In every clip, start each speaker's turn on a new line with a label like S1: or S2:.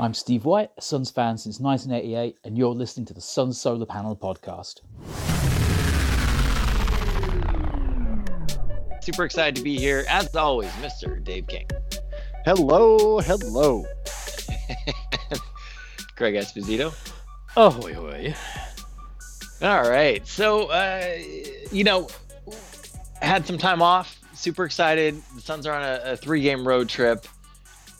S1: I'm Steve White, a Suns fan since 1988, and you're listening to the Suns Solar Panel podcast.
S2: Super excited to be here, as always, Mr. Dave King.
S3: Hello, hello.
S2: Greg Esposito.
S4: Oh, wait, wait.
S2: All right. So, uh, you know, had some time off. Super excited. The Suns are on a, a three game road trip.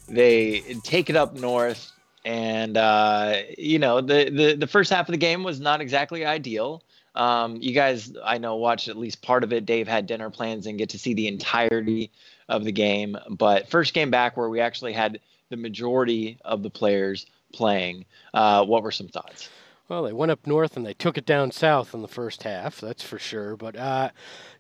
S2: They take it up north. And, uh, you know, the, the, the first half of the game was not exactly ideal. Um, you guys, I know, watched at least part of it. Dave had dinner plans and get to see the entirety of the game. But first game back where we actually had the majority of the players playing. Uh, what were some thoughts?
S4: Well, they went up north and they took it down south in the first half. That's for sure. But uh,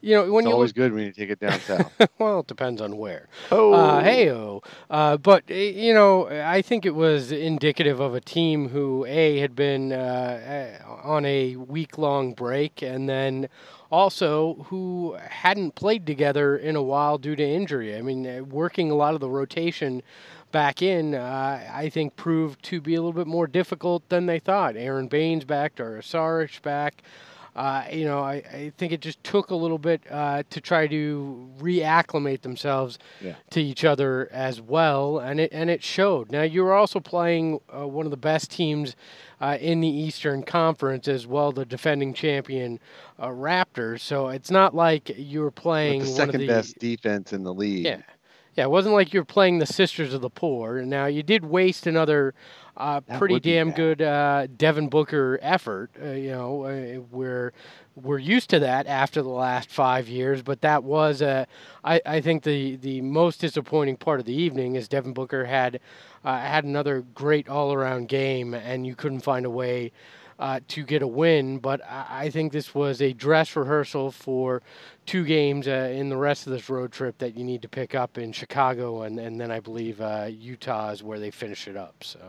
S4: you know, when
S3: it's
S4: you
S3: always
S4: look,
S3: good when you take it down south.
S4: well, it depends on where.
S3: Oh,
S4: Uh, hey, oh. Uh, but uh, you know, I think it was indicative of a team who a had been uh, uh, on a week-long break, and then also who hadn't played together in a while due to injury. I mean, uh, working a lot of the rotation back in, uh, I think proved to be a little bit more difficult than they thought. Aron Baynes back, Dario Saric back. Uh, you know, I, I think it just took a little bit uh, to try to reacclimate themselves
S3: Yeah.
S4: to each other as well, and it and it showed. Now you were also playing uh, one of the best teams uh, in the Eastern Conference as well, the defending champion uh, Raptors. So it's not like you were playing
S3: the
S4: one
S3: second
S4: of the
S3: best defense in the league.
S4: yeah. Yeah, it wasn't like you were playing the Sisters of the Poor. Now, you did waste another uh, pretty damn good uh, Devin Booker effort. Uh, you know, uh, we're, we're used to that after the last five years, but that was, uh, I, I think, the, the most disappointing part of the evening is Devin Booker had, uh, had another great all around game, and you couldn't find a way uh, to get a win. But I, think this was a dress rehearsal for two games uh, in the rest of this road trip that you need to pick up in Chicago, and, and then I believe uh, Utah is where they finish it up. So.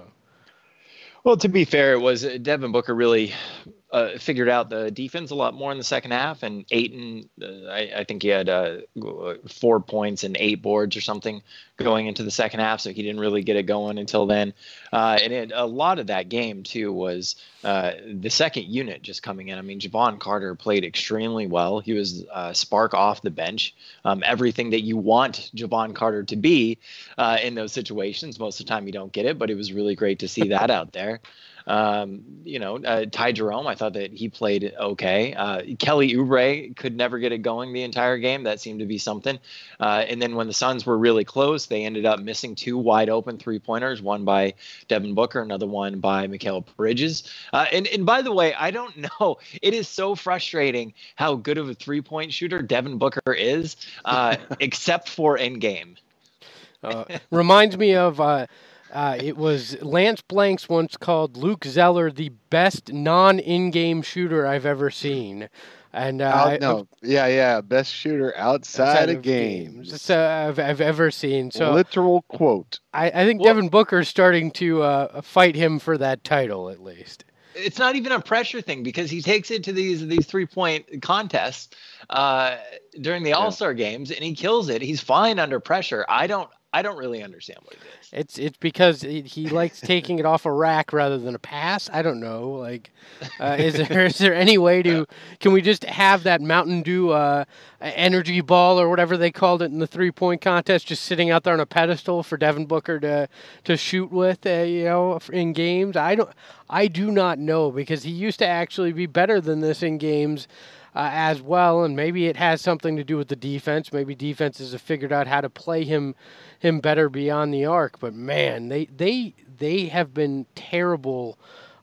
S2: Well, to be fair, it was uh, Devin Booker really uh, figured out the defense a lot more in the second half, and Ayton, uh, I, I think he had uh, four points and eight boards or something going into the second half, so he didn't really get it going until then. Uh, and it, a lot of that game too was uh, the second unit just coming in. I mean, Jevon Carter played extremely well. He was uh, spark off the bench, um, everything that you want Jevon Carter to be in those situations. Most of the time, you don't get it, but it was really great to see that out there. Um, you know, uh, Ty Jerome, I thought that he played okay. Uh, Kelly Oubre could never get it going the entire game. That seemed to be something. Uh, and then when the Suns were really close, they ended up missing two wide open three pointers, one by Devin Booker, another one by Mikal Bridges. Uh, and, and by the way, I don't know. It is so frustrating how good of a three point shooter Devin Booker is, uh, except for in game.
S4: Uh, reminds me of uh, uh, it was Lance Blanks once called Luke Zeller the best non-in-game shooter I've ever seen, and uh,
S3: Out,
S4: I-
S3: no, yeah, yeah, best shooter outside, of games.
S4: So I've, I've ever seen. So
S3: Literal quote.
S4: I, I think
S2: Well-
S4: Devin Booker's starting to uh, fight him for that title at least.
S2: it's not even a pressure thing because he takes it to these these three point contests uh, during the All Star games and he kills it. He's fine under pressure. I don't I don't really understand what it is.
S4: It's it's because he likes taking it off a rack rather than a pass. I don't know. Like, uh, is there is there any way to can we just have that Mountain Dew uh, energy ball or whatever they called it in the three point contest just sitting out there on a pedestal for Devin Booker to to shoot with? Uh, you know, in games. I don't. I do not know because he used to actually be better than this in games uh, as well, and maybe it has something to do with the defense. Maybe defenses have figured out how to play him him better beyond the arc. But man, they they they have been terrible.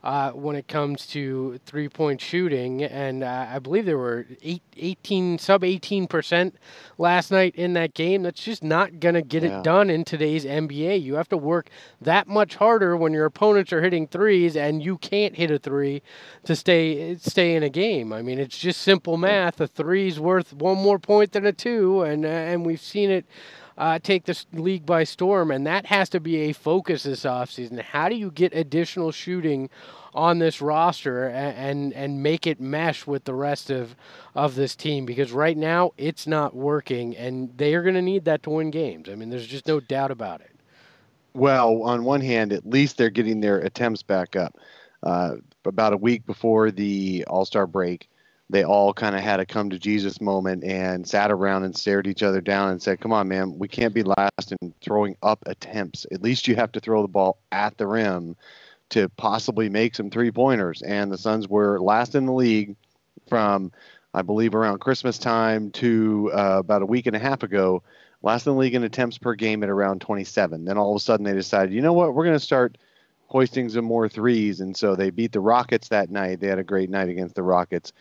S4: Uh, when it comes to three point shooting, and uh, I believe there were eight, 18 sub 18% last night in that game. That's just not going to get
S3: Yeah.
S4: it done in today's NBA. You have to work that much harder when your opponents are hitting threes and you can't hit a three to stay stay in a game. I mean, it's just simple math. A three's worth one more point than a two, and uh, and we've seen it uh, take this league by storm, and that has to be a focus this offseason. How do you get additional shooting on this roster and, and and make it mesh with the rest of of this team? Because right now it's not working, and they are going to need that to win games. I mean, there's just no doubt about it.
S3: Well, on one hand, at least they're getting their attempts back up. Uh, about a week before the All Star break, they all kind of had a come to Jesus moment and sat around and stared each other down and said, Come on, man, we can't be last in throwing up attempts. At least you have to throw the ball at the rim to possibly make some three pointers. And the Suns were last in the league from, I believe, around Christmas time to uh, about a week and a half ago. Last in the league in attempts per game at around 27. Then all of a sudden they decided, you know what, we're going to start hoisting some more threes. And so they beat the Rockets that night. They had a great night against the Rockets.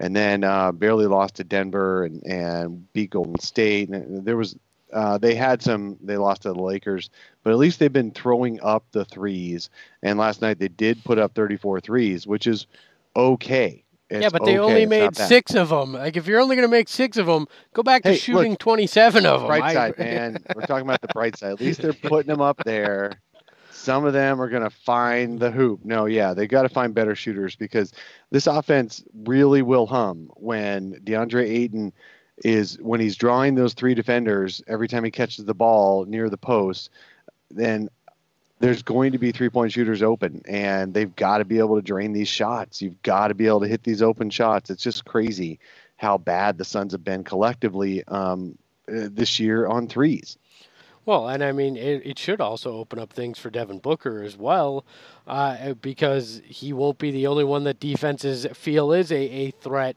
S3: And then uh, barely lost to Denver and, and beat Golden State. And there was uh, they had some they lost to the lakers but at least they've been throwing up the threes and last night they did put up 34 threes which is okay it's
S4: yeah, but they
S3: okay.
S4: only made six of them. Like, if you're only going to make six of them, go back to shooting
S3: look,
S4: 27 of them.
S3: bright side man we're talking about the bright side at least they're putting them up there some of them are going to find the hoop. No yeah they got to find better shooters because this offense really will hum when deandre ayton is when he's drawing those three defenders every time he catches the ball near the post then there's going to be three point shooters open and they've got to be able to drain these shots. You've got to be able to hit these open shots. It's just crazy how bad the suns have been collectively um, uh, this year on threes
S4: Well, and I mean, it, it should also open up things for Devin Booker as well, uh, because he won't be the only one that defenses feel is a, a threat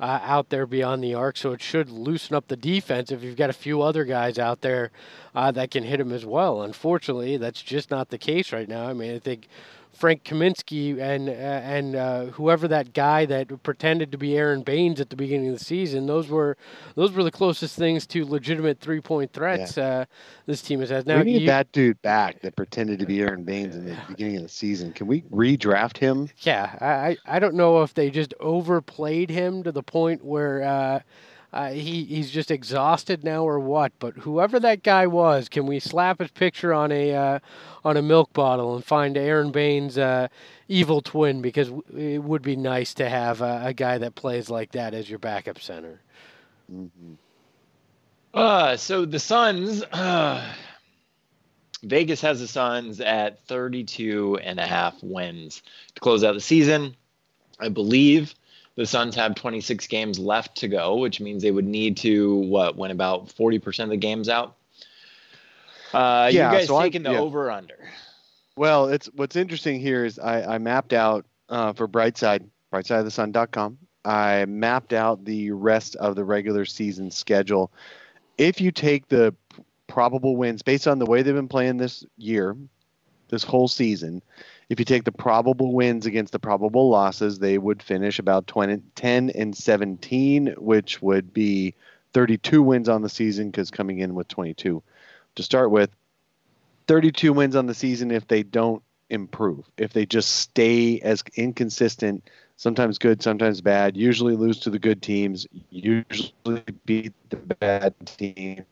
S4: uh, out there beyond the arc. So it should loosen up the defense if you've got a few other guys out there uh, that can hit him as well. Unfortunately, that's just not the case right now. I mean, I think. Frank Kaminsky and uh, and uh, whoever that guy that pretended to be Aron Baynes at the beginning of the season, those were those were the closest things to legitimate three point threats uh, this team has had. Now,
S3: we need
S4: you-
S3: that dude back that pretended to be Aron Baynes in the beginning of the season. Can we redraft him?
S4: yeah, I I I don't know if they just overplayed him to the point where. Uh, he he's just exhausted now or what? But whoever that guy was, can we slap his picture on a uh, on a milk bottle and find Aron Baynes' uh, evil twin? Because it would be nice to have a, a guy that plays like that as your backup center.
S3: Mhm.
S2: Uh, so the Suns, uh, Vegas has the Suns at 32 and a half wins to close out the season. I believe the Suns have 26 games left to go, which means they would need to what win about 40% of the games out. Uh,
S3: Yeah,
S2: you guys
S3: so I-
S2: taking the
S3: yeah.
S2: over under?
S3: Well, it's what's interesting here is I, I mapped out uh, for Brightside, brightsideofthesun.com. I mapped out the rest of the regular season schedule. If you take the probable wins based on the way they've been playing this year, this whole season, if you take the probable wins against the probable losses, they would finish about 20, 10 and 17, which would be 32 wins on the season because coming in with 22 to start with. 32 wins on the season if they don't improve. If they just stay as inconsistent, sometimes good, sometimes bad, usually lose to the good teams, usually beat the bad team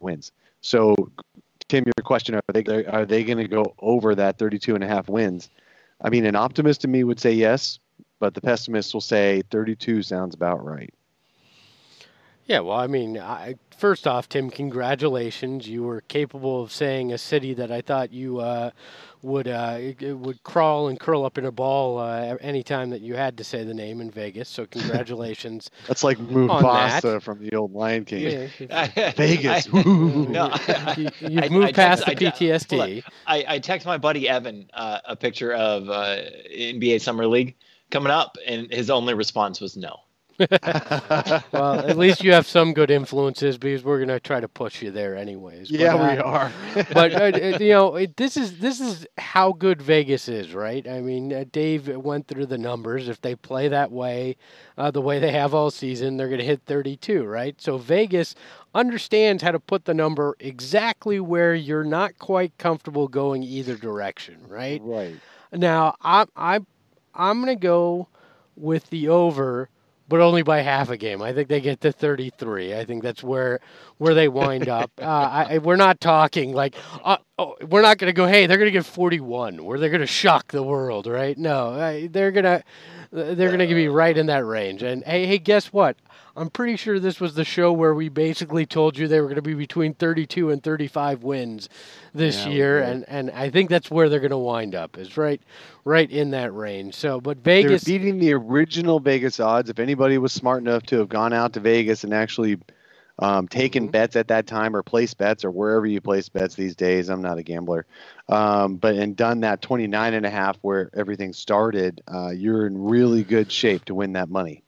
S3: wins. So Tim, your question are they are they going to go over that 32 and a half wins? I mean, an optimist in me would say yes, but the pessimist will say 32 sounds about right.
S4: Yeah, well, I mean, I, first off, Tim, congratulations. You were capable of saying a city that I thought you uh, would uh, it- it would crawl and curl up in a ball uh, anytime that you had to say the name in Vegas. So congratulations.
S3: That's like
S4: that.
S3: Mufasa from the old Lion King.
S4: Yeah,
S3: Vegas.
S2: I- No,
S4: you,
S2: I-
S4: you've
S2: I
S4: moved past
S2: text-
S4: the
S2: I
S4: PTSD.
S2: I, I text my buddy Evan uh, a picture of uh, NBA Summer League coming up, and his only response was no.
S4: well, at least you have some good influences because we're gonna try to push you there anyways. But,
S3: yeah,
S4: uh,
S3: we are.
S4: but uh, uh, you know it, this is this is how good Vegas is, right? I mean, uh, Dave went through the numbers. If they play that way, uh, the way they have all season, they're going to hit 32, right? So Vegas understands how to put the number exactly where you're not quite comfortable going either direction, right?
S3: right.
S4: Now, I'm I'm I'm going to go with the over but only by half a game. I think they get to 33. I think that's where where they wind up. Uh, I, we're not talking like uh, oh, we're not going to go. Hey, they're going to get 41. Where they're going to shock the world, right? No, I, they're gonna they're gonna be right in that range. And hey, hey, guess what? I'm pretty sure this was the show where we basically told you they were going to be between 32 and 35 wins this
S3: Yeah,
S4: year, and and I think that's where they're going to wind up. Is right, right in that range. So, but Vegas They're
S3: beating the original Vegas odds. If anybody was smart enough to have gone out to Vegas and actually um, taken
S4: Mhm.
S3: bets at that time or placed bets or wherever you place bets these days, I'm not a gambler, um, but and done that 29 and a half where everything started, uh, you're in really good shape to win that money.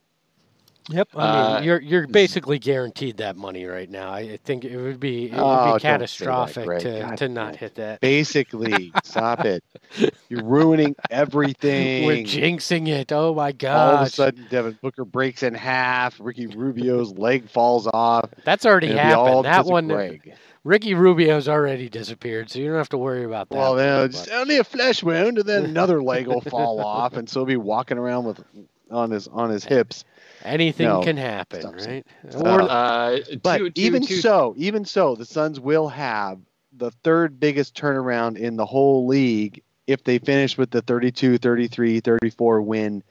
S4: Yep. I mean,
S2: Uh,
S4: you're you're basically guaranteed that money right now. I think it would be it would
S3: Oh,
S4: be catastrophic
S3: Greg.
S4: to,
S3: God
S4: to not hit that.
S3: Basically, stop it. You're ruining everything.
S4: We're jinxing it. Oh my God!
S3: All of a sudden, Devin Booker breaks in half. Ricky Rubio's leg falls off.
S4: That's already
S3: it'll be all
S4: happened. That one
S3: Greg.
S4: Ricky Rubio's already disappeared, so you don't have to worry about that.
S3: Well, then just only a flesh wound, and then another leg will fall off, and so he'll be walking around with on his on his hips.
S4: anything
S3: no,
S4: can happen,
S3: stop
S4: right?
S3: Stop.
S4: Or
S2: Uh,
S3: But
S2: two- two-
S3: even
S2: two-
S3: so, even so, the Suns will have the third biggest turnaround in the whole league if they finish with the 32, 33, 34 win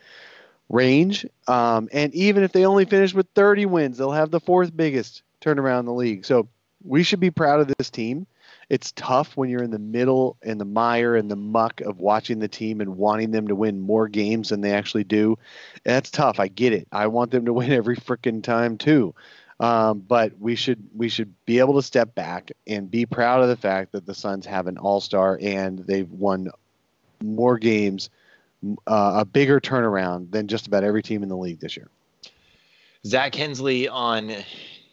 S3: range. Um, and even if they only finish with 30 wins, they'll have the fourth biggest turnaround in the league. So we should be proud of this team. It's tough when you're in the middle and the mire and the muck of watching the team and wanting them to win more games than they actually do. That's tough. I get it. I want them to win every freaking time too. Um, but we should we should be able to step back and be proud of the fact that the Suns have an All Star and they've won more games, uh, a bigger turnaround than just about every team in the league this year.
S2: Zach Hensley on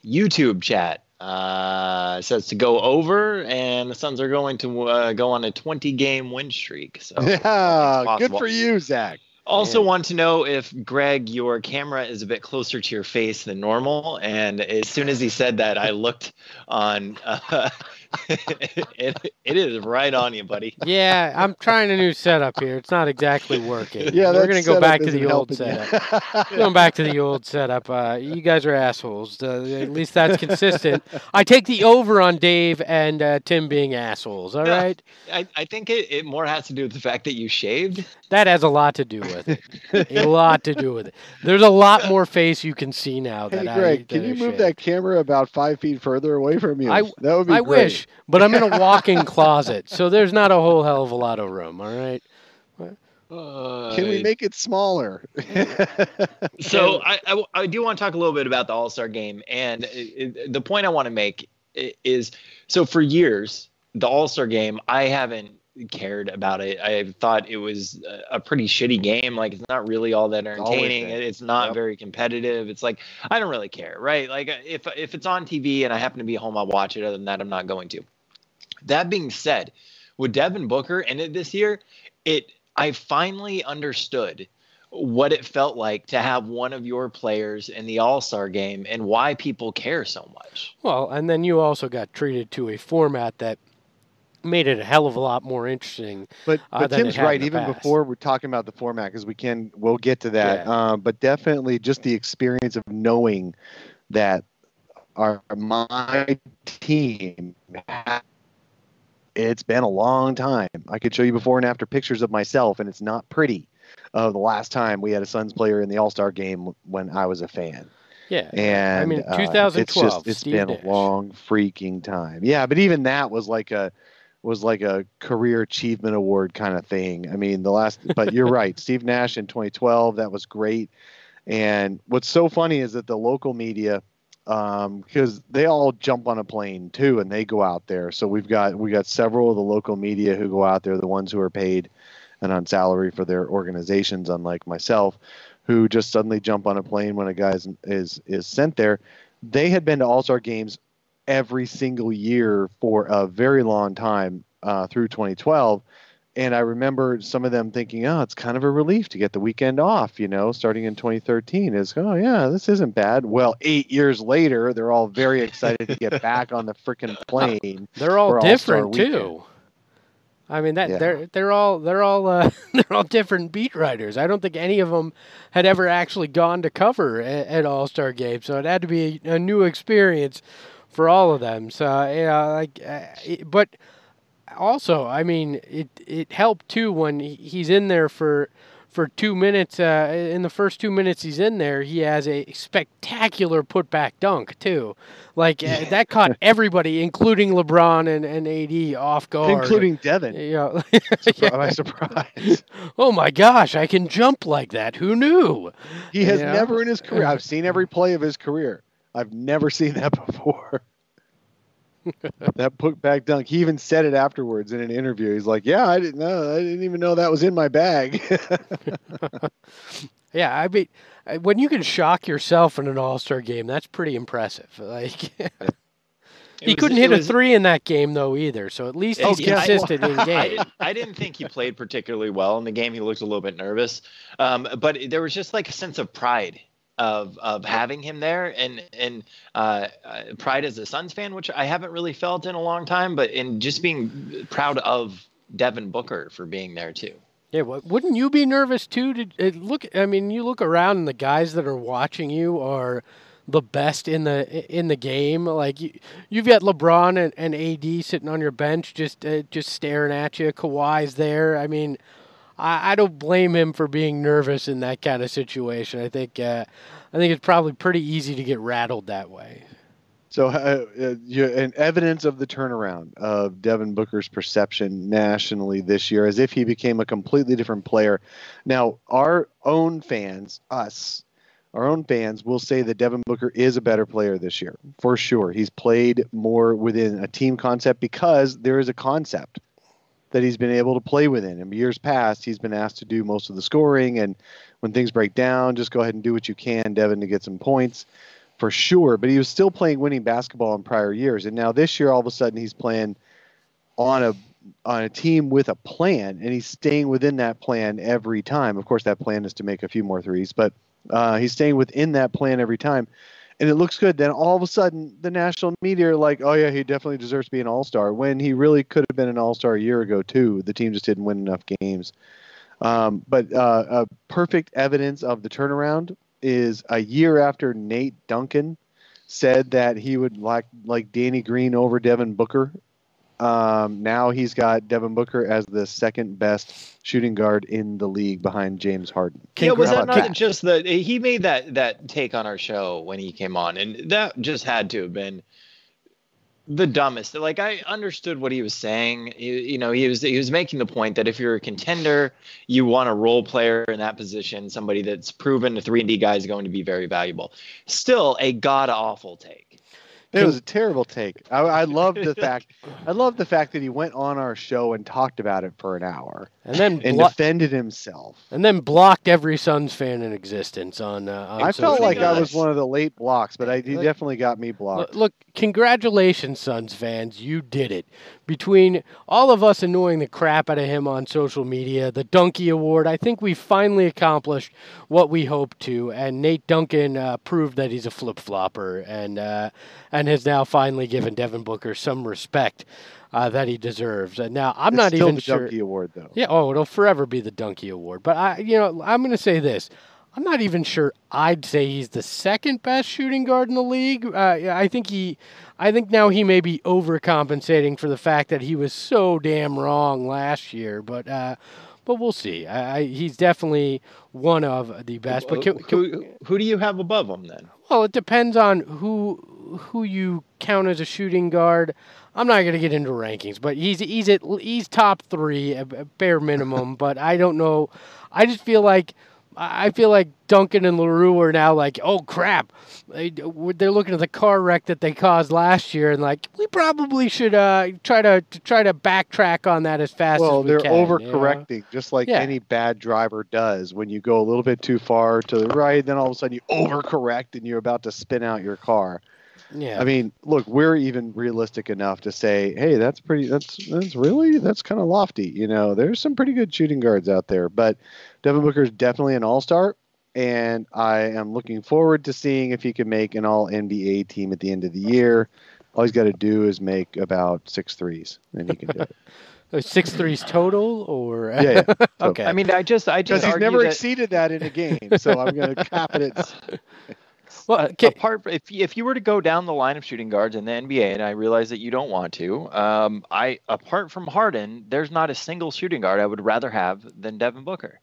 S2: YouTube chat uh, says to go over, and the Suns are going to uh, go on a 20 game win streak. So
S3: yeah, good for you, Zach.
S2: Also,
S3: Man.
S2: want to know if Greg, your camera is a bit closer to your face than normal. And as soon as he said that, I looked on. Uh, it, it is right on you, buddy.
S4: yeah, I'm trying a new setup here. It's not exactly working.
S3: Yeah,
S4: we're gonna go back to the old setup. Going back to the old setup, uh, you guys are assholes. Uh, at least that's consistent. I take the over on Dave and uh, Tim being assholes. All
S2: Yeah. I, I think it, it more has to do with the fact that you shaved.
S4: that has a lot to do with it. a lot to do with it. There's a lot more face you can see now.
S3: Hey,
S4: that I,
S3: Greg, can
S4: that
S3: you
S4: I
S3: move that camera about five feet further away from you?
S4: I-
S3: that would be
S4: I
S3: great.
S4: wish, but I'm in a walk-in closet, so there's not a whole hell of a lot of room. All right.
S3: Uh, Can we make it smaller?
S2: So I, I, I do want to talk a little bit about the All Star game, and it, it- the point I want to make is so for years the All Star game I haven't cared about it. I thought it was a- a pretty shitty game. Like it's not really all that entertaining.
S3: been.
S2: It's not
S3: Yep.
S2: very competitive. It's like I don't really care, right? Like if if it's on TV and I happen to be home, I'll watch it. Other than that, I'm not going to. That being said, with Devin Booker in it this year, it I finally understood what it felt like to have one of your players in the All Star game and why people care so much.
S4: Well, and then you also got treated to a format that made it a hell of a lot more interesting.
S3: But,
S4: uh,
S3: but Tim's right. Even
S4: past.
S3: before we're talking about the format, because we can, we'll get to that. Um, but definitely just the experience of knowing that our my team. It's been a long time. I could show you before and after pictures of myself, and it's not pretty. Of the last time we had a Suns player in the All Star game when I was a fan.
S4: Yeah.
S3: and
S4: I mean,
S3: uh,
S4: 2012.
S3: it's just it's
S4: Steve
S3: been
S4: Nash.
S3: a long freaking time yeah but even that was like a was like a career achievement award kind of thing. I mean the last but you're right. Steve nash in 2012 that was great. And what's so funny is that the local media um because they all jump on a plane too and they go out there. So we've got we got several of the local media who go out there the ones who are paid and on salary for their organizations unlike myself who just suddenly jump on a plane when a guy is is, is sent there. They had been to All Star games every single year for a very long time uh, through 2012. And I remember some of them thinking, oh, it's kind of a relief to get the weekend off, you know, starting in 2013. Is, oh, yeah, this isn't bad. Well, eight years later, they're all very excited to get back on the freaking plane.
S4: They're all
S3: for All-Star
S4: different
S3: weekend.
S4: too. I mean that
S3: Yeah.
S4: they're they're all they're all uh, they're all different beat writers. I don't think any of them had ever actually gone to cover at, at All Star Game, so it had to be a, a new experience for all of them. So yeah, like, uh, it- but also, I mean, it it helped too when he's in there for for two minutes. Uh, in the first two minutes he's in there, he has a spectacular putback dunk too. Like uh, that caught everybody, including LeBron and, and AD, off guard.
S3: including Devin.
S4: Yeah.
S3: Surpri- By surprise,
S4: oh my gosh, I can jump like that. Who knew?
S3: he has
S4: Yeah.
S3: never in his career. I've seen every play of his career. I've never seen that before. that put back dunk. He even said it afterwards in an interview. He's like, "Yeah, I didn't know. I didn't even know that was in my bag."
S4: Yeah, I mean, when you can shock yourself in an All Star game, that's pretty impressive. Like.
S2: It
S4: He
S2: was-
S4: couldn't
S2: it
S4: hit a three in that game though either, so at least he's
S2: yeah, I-
S4: consistent in
S2: I
S4: game.
S2: didn't, I didn't think he played particularly well in the game. He looked a little bit nervous, um, but there was just like a sense of pride of of having him there, and and uh, uh, pride as a Suns fan, which I haven't really felt in a long time. But in just being proud of Devin Booker for being there too.
S4: Yeah, wou- wouldn't you be nervous too? To uh, look, I mean, you look around and the guys that are watching you are the best in the in the game. Like you, you've got LeBron and, and AD sitting on your bench, just uh, just staring at you. Kawhi's there. I mean, I, I don't blame him for being nervous in that kind of situation. I think uh, I think it's probably pretty easy to get rattled that way.
S3: So, uh, uh, evidence of the turnaround of Devin Booker's perception nationally this year, as if he became a completely different player. Now, our own fans, us, our own fans, will say that Devin Booker is a better player this year, for sure. He's played more within a team concept because there is a concept that he's been able to play within. In years past, he's been asked to do most of the scoring, and when things break down, just go ahead and do what you can, Devin, to get some points for sure. But he was still playing winning basketball in prior years, and now this year, all of a sudden, he's playing on a on a team with a plan, and he's staying within that plan every time. Of course, that plan is to make a few more threes, but uh, he's staying within that plan every time, and it looks good. Then all of a sudden, the national media are like, "Oh yeah, he definitely deserves to be an All Star," when he really could have been an All Star a year ago too. The team just didn't win enough games. Um, but uh, perfect evidence of the turnaround is a year after Nate Duncan said that he would like like Danny Green over Devin Booker. Um, now he's got Devin Booker as the second best shooting guard in the league behind James Harden.
S2: Yeah, was that
S3: Congrats.
S2: not just the he made that that take on our show when he came on, and that just had to have been the dumbest. Like I understood what he was saying. You, you know, he was he was making the point that if you're a contender, you want a role player in that position, somebody that's proven the three and D guy is going to be very valuable. Still a god awful take.
S3: It was a terrible take. I, I love the fact. I love the fact that he went on our show and talked about it for an hour
S4: And then
S3: and
S4: blo-
S3: defended himself.
S4: and then blocked every Suns fan in existence on. Uh, on
S3: I felt like I was one of the late blocks, but I, he
S4: Look-
S3: definitely got me blocked.
S4: look, congratulations, Suns fans. You did it. Between all of us annoying the crap out of him on social media, the Donkey Award, I think we finally accomplished what we hoped to. And Nate Duncan uh, proved that he's a flip flopper and, uh, and has now finally given Devin Booker some respect uh, that he deserves. And now, I'm
S3: It's
S4: not
S3: still
S4: even
S3: the
S4: sure.
S3: Donkey Award though.
S4: Yeah, oh, it'll forever be the Donkey Award. But I, you know, I'm going to say this. I'm not even sure I'd say he's the second best shooting guard in the league. Uh, I think he, I think now he may be overcompensating for the fact that he was so damn wrong last year. But, uh, but we'll see. I, I, he's definitely one of the best. But can, can,
S2: who who do you have above him then?
S4: well, it depends on who who you count as a shooting guard. I'm not going to get into rankings, but he's he's at he's top three at bare minimum. but I don't know. I just feel like I feel like Duncan and Leroux are now like, oh crap, they, they're looking at the car wreck that they caused last year and like we probably should uh, try to, to try to backtrack on that as fast
S3: Well,
S4: as we
S3: they're
S4: can. you know?
S3: overcorrecting, just like
S4: Yeah.
S3: any bad driver does. When you go a little bit too far to the right, then all of a sudden you overcorrect and you're about to spin out your car.
S4: Yeah.
S3: I mean, look, we're even realistic enough to say, hey, that's pretty. That's that's really that's kind of lofty. You know, there's some pretty good shooting guards out there, but Devin Booker is definitely an all star, and I am looking forward to seeing if he can make an all NBA team at the end of the year. All he's got to do is make about six threes, and he can do it.
S4: Uh, Six threes total, or
S3: Yeah, yeah. So-
S4: okay.
S2: I mean, I just I
S3: because
S2: just
S3: he's never
S2: that-
S3: exceeded that in a game. So I'm going to cap it at.
S4: well,
S2: Uh,
S4: okay.
S2: apart if if you were to go down the line of shooting guards in the NBA, and I realize that you don't want to, um, I apart from Harden, there's not a single shooting guard I would rather have than Devin Booker.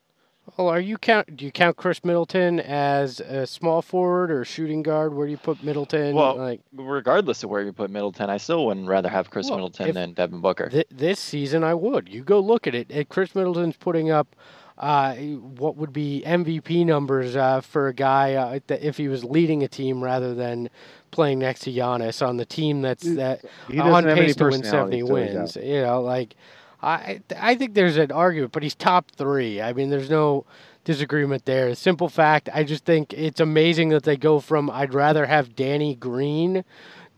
S4: Well, are you count? Do you count Khris Middleton as a small forward or shooting guard? Where do you put Middleton?
S2: Well,
S4: like
S2: regardless of where you put Middleton, I still wouldn't rather have Khris
S4: Well,
S2: Middleton than Devin Booker.
S4: th- this season, I would. You go look at it. Khris Middleton's putting up uh, what would be MVP numbers uh, for a guy uh, if he was leading a team rather than playing next to Giannis on the team that's that on pace to win 70 wins. You know, like I I think there's an argument, but he's top three. I mean, there's no disagreement there. Simple fact, I just think it's amazing that they go from I'd rather have Danny Green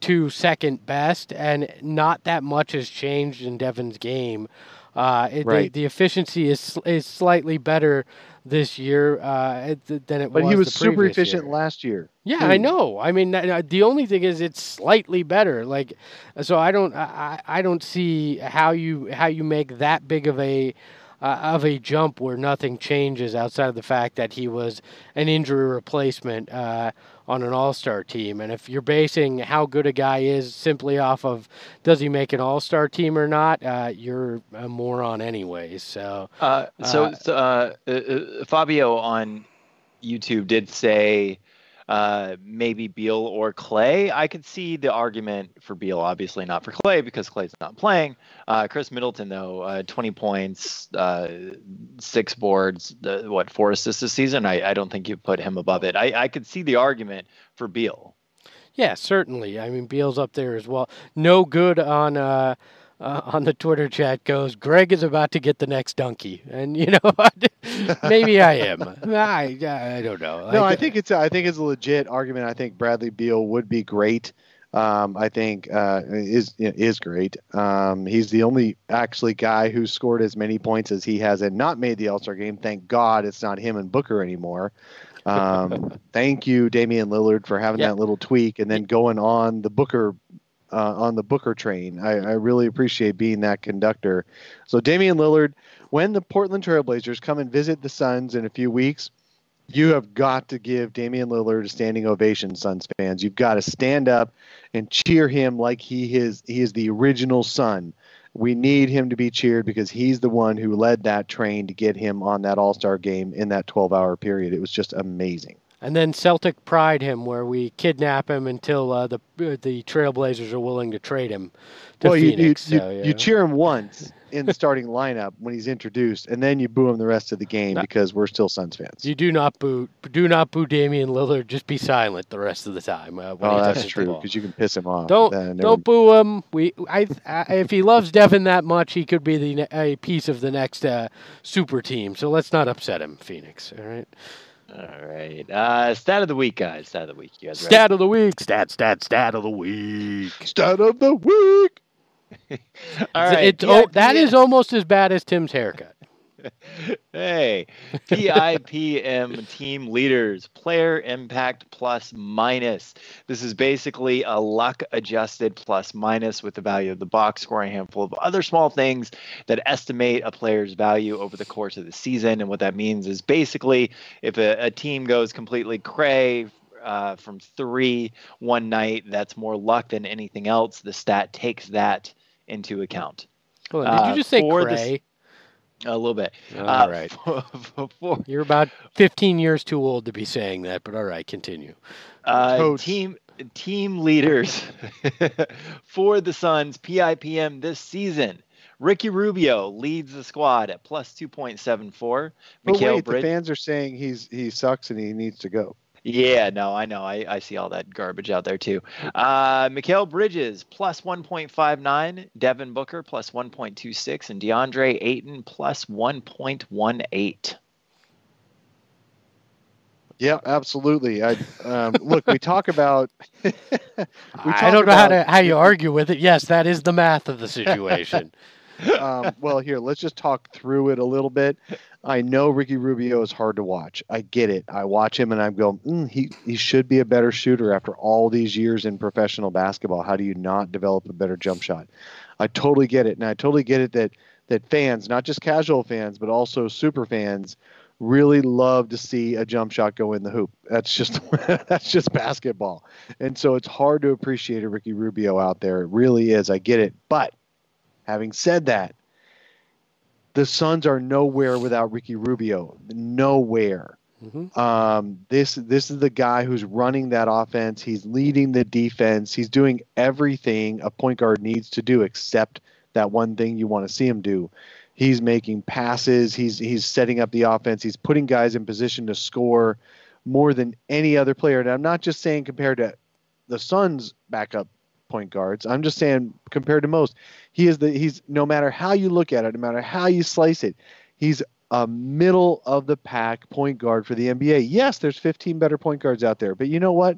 S4: to second best, and not that much has changed in Devin's game. Uh, it,
S3: Right.
S4: the, the efficiency is is slightly better this year uh, it- than it
S3: But
S4: was.
S3: he was super efficient
S4: year.
S3: last year.
S4: Yeah,
S3: too.
S4: I know. I mean, uh, the only thing is it's slightly better. Like, so I don't, I, I I don't see how you how you make that big of a uh, of a jump where nothing changes outside of the fact that he was an injury replacement uh, on an All Star team. And if you're basing how good a guy is simply off of does he make an All Star team or not, uh, you're a moron anyways. So
S2: Uh, so,
S4: Uh,
S2: so, uh, uh, uh, Fabio on YouTube did say uh, maybe Beal or Clay. I could see the argument for Beal, obviously not for Clay because Clay's not playing. Uh, Khris Middleton, though, uh, 20 points, uh, six boards, what, four assists this season. I, I don't think you put him above it. I, I could see the argument for Beal.
S4: Yeah, certainly. I mean, Beal's up there as well. No good on uh, on the Twitter chat goes. Greg is about to get the next donkey, and you know, maybe I am. I I don't know.
S3: No, I
S4: Like,
S3: think it's a, I think it's a legit argument. I think Bradley Beal would be great. Um, I think uh, is is great. Um, he's the only actually guy who scored as many points as he has and not made the All Star game. Thank God it's not him and Booker anymore. Um, thank you, Damian Lillard, for having
S4: Yeah.
S3: that little tweak and then going on the Booker uh, on the Booker train. I, I really appreciate being that conductor. So Damian Lillard, when the Portland Trailblazers come and visit the Suns in a few weeks, you have got to give Damian Lillard a standing ovation, Suns fans. You've got to stand up and cheer him like he is he is the original Sun. We need him to be cheered because he's the one who led that train to get him on that All Star game in that 12 hour period. It was just amazing.
S4: And then Celtic pride him, where we kidnap him until uh, the uh, the Trailblazers are willing to trade him to
S3: well, you,
S4: Phoenix.
S3: you,
S4: so,
S3: you, you cheer him once in the starting lineup when he's introduced, and then you boo him the rest of the game
S4: No.
S3: because we're still Suns fans.
S4: You do not boo, do not boo Damian Lillard. Just be silent the rest of the time. Uh,
S3: oh, that's true because you can piss him off.
S4: Don't
S3: Then
S4: don't boo him. We I, I if he loves Devin that much, he could be the a piece of the next uh, super team. So let's not upset him, Phoenix. All right.
S2: All right. Uh, stat of the week, guys. Stat of the week. You guys ready?
S4: Stat of the week. Stat stat stat of the week.
S3: Stat of the week.
S2: All right.
S4: It's, oh, that
S2: PIPM
S4: is almost as bad as Tim's haircut.
S2: Hey, PIPM team leaders, player impact plus minus. This is basically a luck adjusted plus minus with the value of the box score, a handful of other small things that estimate a player's value over the course of the season. And what that means is basically if a, a team goes completely cray, uh, from three one night, that's more luck than anything else. The stat takes that into account
S4: on, did you
S2: Uh,
S4: just say cray?
S2: A little bit.
S4: All
S2: Uh,
S4: right.
S2: for- for- for-
S4: You're about 15 years too old to be saying that, but all right, continue.
S2: Uh, team team leaders for the Suns PIPM this season. Ricky Rubio leads the squad at plus 2.74.
S3: But
S2: Mikal
S3: wait, the fans are saying he's he sucks and he needs to go.
S2: Yeah, no, I know. I, I see all that garbage out there too. Uh, Mikal Bridges plus 1.59, Devin Booker plus 1.26, and DeAndre Ayton plus 1.18.
S3: Yeah, absolutely. I um, look. We talk about. we
S4: I don't know how to how you argue with it. Yes, that is the math of the situation.
S3: um, well, here, let's just talk through it a little bit. I know Ricky Rubio is hard to watch. I get it. I watch him and I'm going, mm, he he should be a better shooter after all these years in professional basketball. How do you not develop a better jump shot? I totally get it, and I totally get it that that fans, not just casual fans, but also super fans, really love to see a jump shot go in the hoop. That's just that's just basketball, and so it's hard to appreciate a Ricky Rubio out there. It really is. I get it, but having said that, the Suns are nowhere without Ricky Rubio. Nowhere.
S4: Mhm.
S3: Um, this this is the guy who's running that offense. He's leading the defense. He's doing everything a point guard needs to do, except that one thing you want to see him do. He's making passes. He's he's setting up the offense. He's putting guys in position to score more than any other player. And I'm not just saying compared to the Suns' backup point guards. I'm just saying compared to most, he is the he's no matter how you look at it, no matter how you slice it, he's a middle of the pack point guard for the NBA. Yes, there's 15 better point guards out there, but you know what?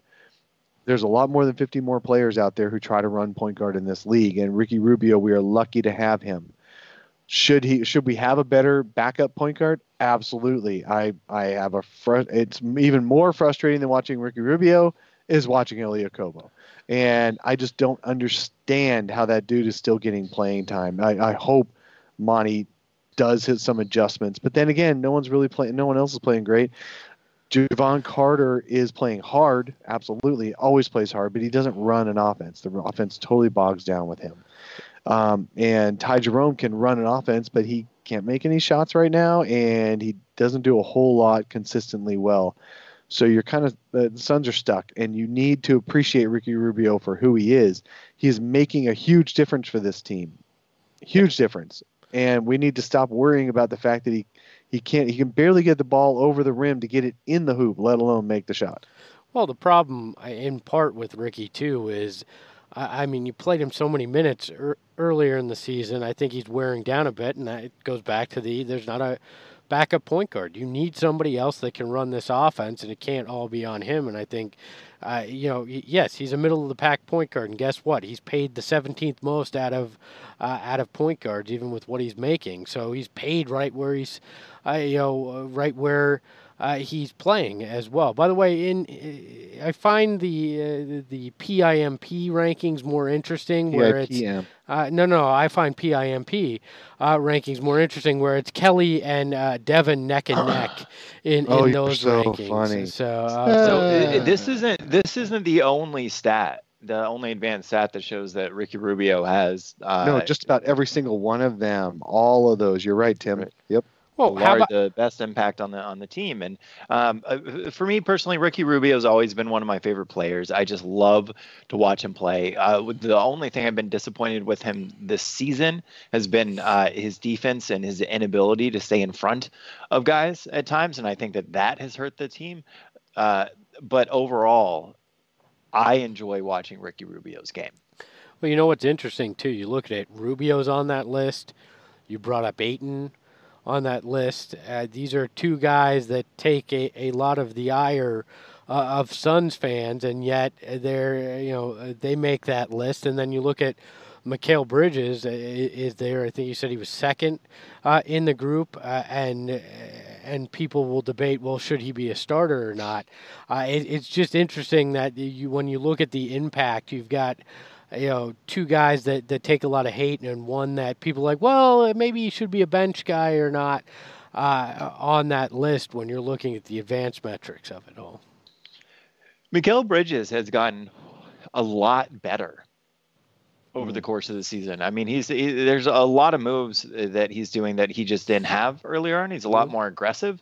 S3: There's a lot more than 50 more players out there who try to run point guard in this league, and Ricky Rubio, we are lucky to have him. Should he? Should we have a better backup point guard? Absolutely. I I have a fr- It's even more frustrating than watching Ricky Rubio is watching Elie Okobo, and I just don't understand how that dude is still getting playing time. I, I hope Monty does hit some adjustments, but then again, no one's really playing. No one else is playing great. Jevon Carter is playing hard, absolutely, always plays hard, but he doesn't run an offense. The offense totally bogs down with him. Um, and Ty Jerome can run an offense, but he can't make any shots right now, and he doesn't do a whole lot consistently well. So you're kind of the Suns are stuck, and you need to appreciate Ricky Rubio for who he is. He is making a huge difference for this team, huge difference, and we need to stop worrying about the fact that he he can't he can barely get the ball over the rim to get it in the hoop, let alone make the shot.
S4: Well, the problem, in part, with Ricky too is, I mean, you played him so many minutes er, earlier in the season. I think he's wearing down a bit, and that goes back to the there's not a backup point guard. You need somebody else that can run this offense, and it can't all be on him. And I think, uh, you know, yes, he's a middle of the pack point guard, and guess what? He's paid the 17th most out of uh, out of point guards, even with what he's making. So he's paid right where he's, uh, you know, uh, right where uh, he's playing as well. By the way, in I find the uh, the PIMP rankings more interesting, where it's
S3: PIPM.
S4: uh, no, no, I find PIMP uh, rankings more interesting, where it's Kelly and uh, Devin neck and neck in,
S3: Oh,
S4: in
S3: you're
S4: those
S3: so
S4: rankings.
S3: funny.
S4: So, uh,
S2: So
S3: Uh,
S2: i- i- this isn't this isn't the only stat, the only advanced stat that shows that Ricky Rubio has. Uh,
S3: no, just about every single one of them, all of those. You're right, Tim.
S2: Right.
S3: Yep.
S4: Well,
S2: the,
S4: how about
S2: the best impact on the on the team. And um, uh, for me personally, Ricky Rubio has always been one of my favorite players. I just love to watch him play. Uh, the only thing I've been disappointed with him this season has been uh, his defense and his inability to stay in front of guys at times, and I think that that has hurt the team. Uh, but overall, I enjoy watching Ricky Rubio's game.
S4: Well, you know what's interesting too. You look at it. Rubio's on that list. You brought up Ayton on that list. Uh, these are two guys that take a, a lot of the ire uh, of Suns fans, and yet they're you know uh, they make that list. And then you look at Mikal Bridges uh, is there. I think you said he was second uh, in the group, uh, and uh, and people will debate, well, should he be a starter or not? Uh, it, it's just interesting that you when you look at the impact, you've got you know two guys that, that take a lot of hate and one that people like well maybe he should be a bench guy or not uh, on that list when you're looking at the advanced metrics of it all
S2: Mikal Bridges has gotten a lot better over
S3: Mm.
S2: the course of the season. I mean, he's he, there's a lot of moves that he's doing that he just didn't have earlier on. He's a lot
S4: Mhm.
S2: more aggressive.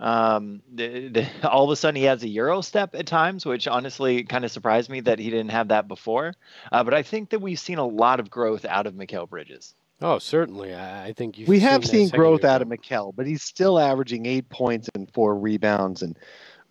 S2: Um, the, the, all of a sudden he has a euro step at times, which honestly kind of surprised me that he didn't have that before. Uh, but I think that we've seen a lot of growth out of Mikal Bridges.
S4: oh certainly i, I think you
S3: we have seen growth out of Mikal, but he's still averaging eight points and four rebounds and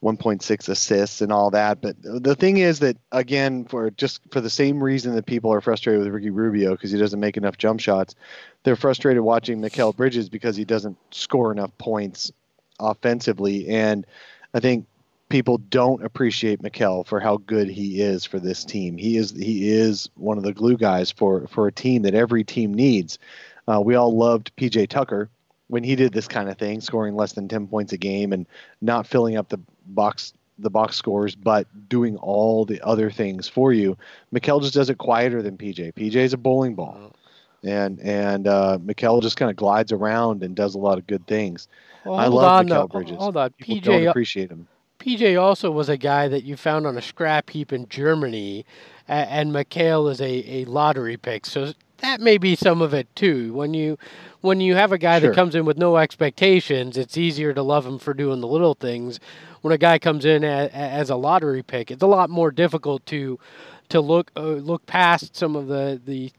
S3: 1.6 assists and all that. But the thing is that again, for just for the same reason that people are frustrated with Ricky Rubio because he doesn't make enough jump shots, they're frustrated watching Mikal Bridges because he doesn't score enough points offensively. And I think people don't appreciate Mikal for how good he is for this team. He is he is one of the glue guys for for a team that every team needs. Uh, we all loved PJ Tucker when he did this kind of thing, scoring less than 10 points a game and not filling up the box the box scores, but doing all the other things for you. Mikal just does it quieter than PJ. PJ is a bowling ball. And and uh, Mikal just kind of glides around and does a lot of good things.
S4: well,
S3: I love
S4: on,
S3: Mikal. Bridges.
S4: hold on
S3: People don't appreciate him.
S4: PJ also was a guy that you found on a scrap heap in Germany, and Mikal is a, a lottery pick. So that may be some of it too. When you when you have a guy
S3: Sure.
S4: that comes in with no expectations, it's easier to love him for doing the little things. When a guy comes in as, as a lottery pick, it's a lot more difficult to to look uh, look past some of the the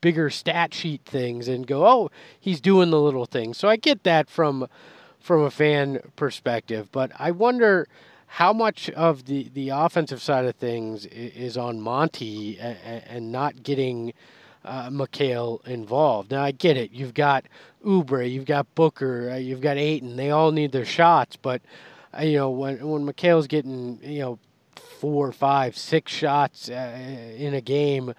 S4: bigger stat sheet things and go, oh, he's doing the little things. So I get that from from a fan perspective, but I wonder how much of the the offensive side of things is on Monty and, not getting uh, Mikal involved. Now I get it. You've got Oubre, you've got Booker, uh, you've got Ayton. They all need their shots, but uh, you know when when Mikal's getting you know four, five, six shots uh, in a game,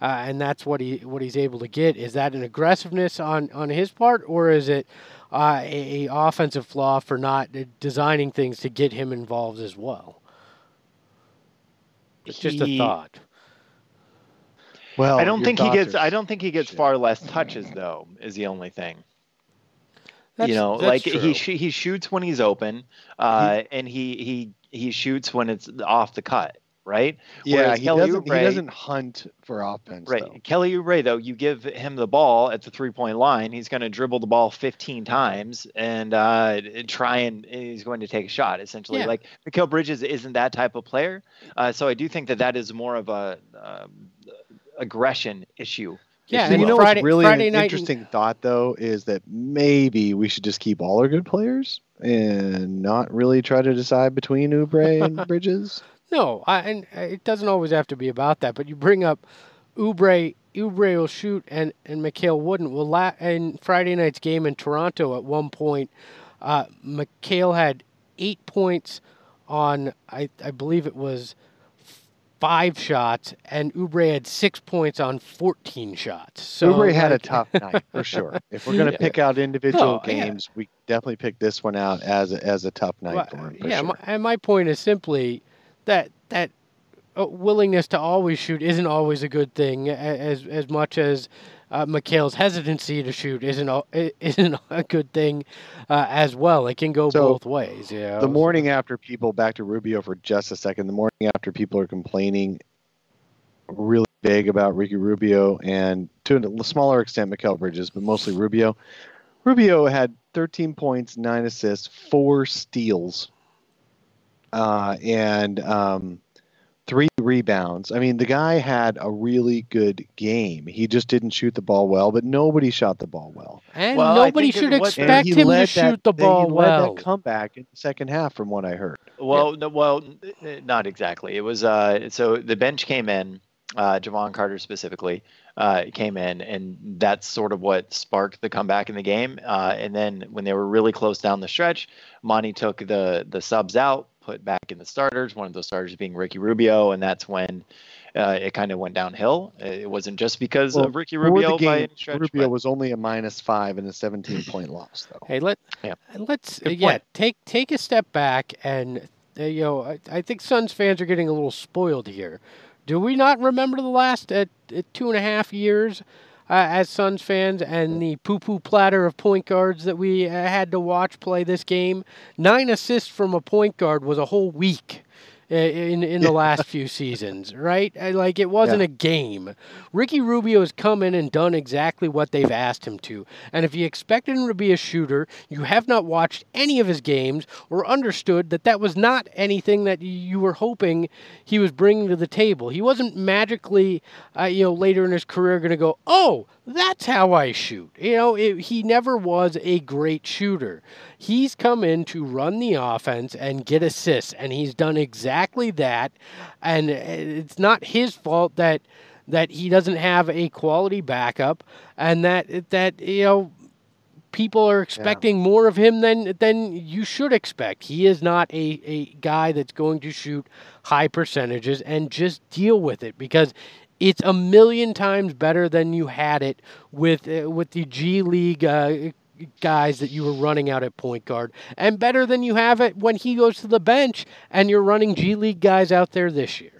S4: uh, and that's what he what he's able to get. Is that an aggressiveness on on his part, or is it uh, a, a offensive flaw for not designing things to get him involved as well? It's just a thought.
S3: Well,
S2: I don't think he gets. I don't think he gets
S3: shit.
S2: far less touches though. Is the only thing.
S4: That's-
S2: you know, like
S4: true.
S2: he sh- he shoots when he's open, uh, and he he he shoots when it's off the cut, right?
S3: Yeah,
S2: Whereas
S3: he
S2: Kelly
S3: doesn't.
S2: Oubre-
S3: He doesn't hunt for offense.
S2: Right.
S3: though.
S2: Kelly Oubre, though, you give him the ball at the three point line, he's going to dribble the ball 15 times and uh, try and he's going to take a shot, essentially.
S4: Yeah.
S2: Like, Mikal Bridges isn't that type of player. Uh, so I do think that that is more of a um, aggression issue.
S4: Yeah, and
S3: you know
S4: Friday-
S3: what's really
S4: Friday
S3: an
S4: night-
S3: interesting thought though is that maybe we should just keep all our good players and not really try to decide between Oubre and Bridges.
S4: No, I, and it doesn't always have to be about that. But you bring up Oubre, Oubre will shoot, and and Mikal wouldn't. Well, la- in Friday night's game in Toronto, at one point, uh, Mikal had eight points on I I believe it was five shots, and Oubre had six points on fourteen shots. So
S3: Oubre had a tough night for sure. If we're gonna
S2: Yeah.
S3: pick out individual
S4: Oh, yeah.
S3: games, we definitely pick this one out as a, as a tough night
S4: Well,
S3: for him. For
S4: yeah,
S3: sure.
S4: my, and my point is simply that that uh, willingness to always shoot isn't always a good thing, as as much as uh, Mikal's hesitancy to shoot isn't i- isn't a good thing uh, as well. It can go
S3: So,
S4: both ways. You know?
S3: the morning after people back to Rubio for just a second. The morning after people are complaining really big about Ricky Rubio and to a smaller extent Mikal Bridges, but mostly Rubio. Rubio had 13 points, nine assists, four steals, uh, and um, three rebounds. I mean, the guy had a really good game. He just didn't shoot the ball well, but nobody shot the ball well.
S4: and
S2: Well,
S4: nobody should
S2: was-
S4: expect him to
S3: led
S4: shoot
S3: that-
S4: the
S3: he
S4: ball
S3: led
S4: well.
S3: That comeback in the second half, from what I heard.
S2: Well, no, well, n- n- not exactly. It was uh, so the bench came in, uh, Jevon Carter specifically uh, came in, and that's sort of what sparked the comeback in the game. Uh, and then when they were really close down the stretch, Monty took the the subs out, put back in the starters. One of those starters being Ricky Rubio, and that's when. Uh, it kind of went downhill. It wasn't just because
S3: Well,
S2: of Ricky Rubio
S3: the
S2: by
S3: game,
S2: any stretch,
S3: Rubio
S2: but-
S3: was only a minus five in a 17 point loss, though.
S4: Hey, let
S2: Yeah.
S4: let's
S2: Good
S4: yeah
S2: point.
S4: take take a step back and uh, you know I, I think Suns fans are getting a little spoiled here. Do we not remember the last uh, uh, two and a half years as Suns fans and the poo poo platter of point guards that we uh, had to watch play this game? Nine assists from a point guard was a whole week. Uh, In in the last few seasons, right? Like it wasn't
S3: Yeah.
S4: a game. Ricky Rubio has come in and done exactly what they've asked him to. And if you expected him to be a shooter, you have not watched any of his games or understood that that was not anything that you were hoping he was bringing to the table. He wasn't magically, uh, you know, later in his career going to go, oh, that's how I shoot. You know, it, he never was a great shooter. He's come in to run the offense and get assists, and he's done exactly that. And uh, it's not his fault that that he doesn't have a quality backup, and that that you know people are expecting more of him than than you should expect. He is not a, a guy that's going to shoot high percentages and just deal with it because it's a million times better than you had it with uh, with the G League uh, guys that you were running out at point guard and better than you have it when he goes to the bench and you're running G League guys out there this year.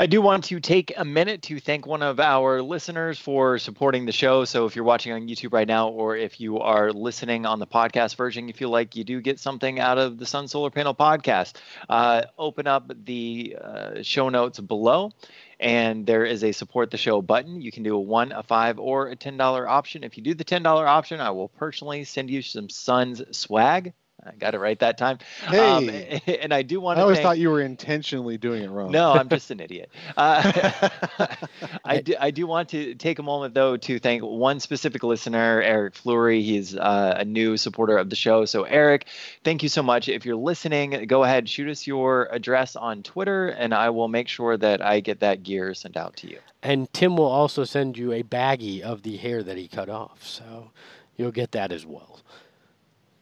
S2: I do want to take a minute to thank one of our listeners for supporting the show. So, if you're watching on YouTube right now, or if you are listening on the podcast version, you feel like you do get something out of the Sun Solar Panel podcast, uh, open up the uh, show notes below, and there is a support the show button. You can do a one, a five, or a ten dollar option. If you do the ten dollar option, I will personally send you some Suns swag. I got it right that time. Um,
S3: Hey.
S2: and I do want to.
S3: I always
S2: thank,
S3: thought you were intentionally doing it wrong.
S2: no, I'm just an idiot. Uh, I do. I do want to take a moment though to thank one specific listener, Eric Fleury. He's uh, a new supporter of the show. So Eric, thank you so much. If you're listening, go ahead, shoot us your address on Twitter, and I will make sure that I get that gear sent out to you.
S4: And Tim will also send you a baggie of the hair that he cut off, so you'll get that as well.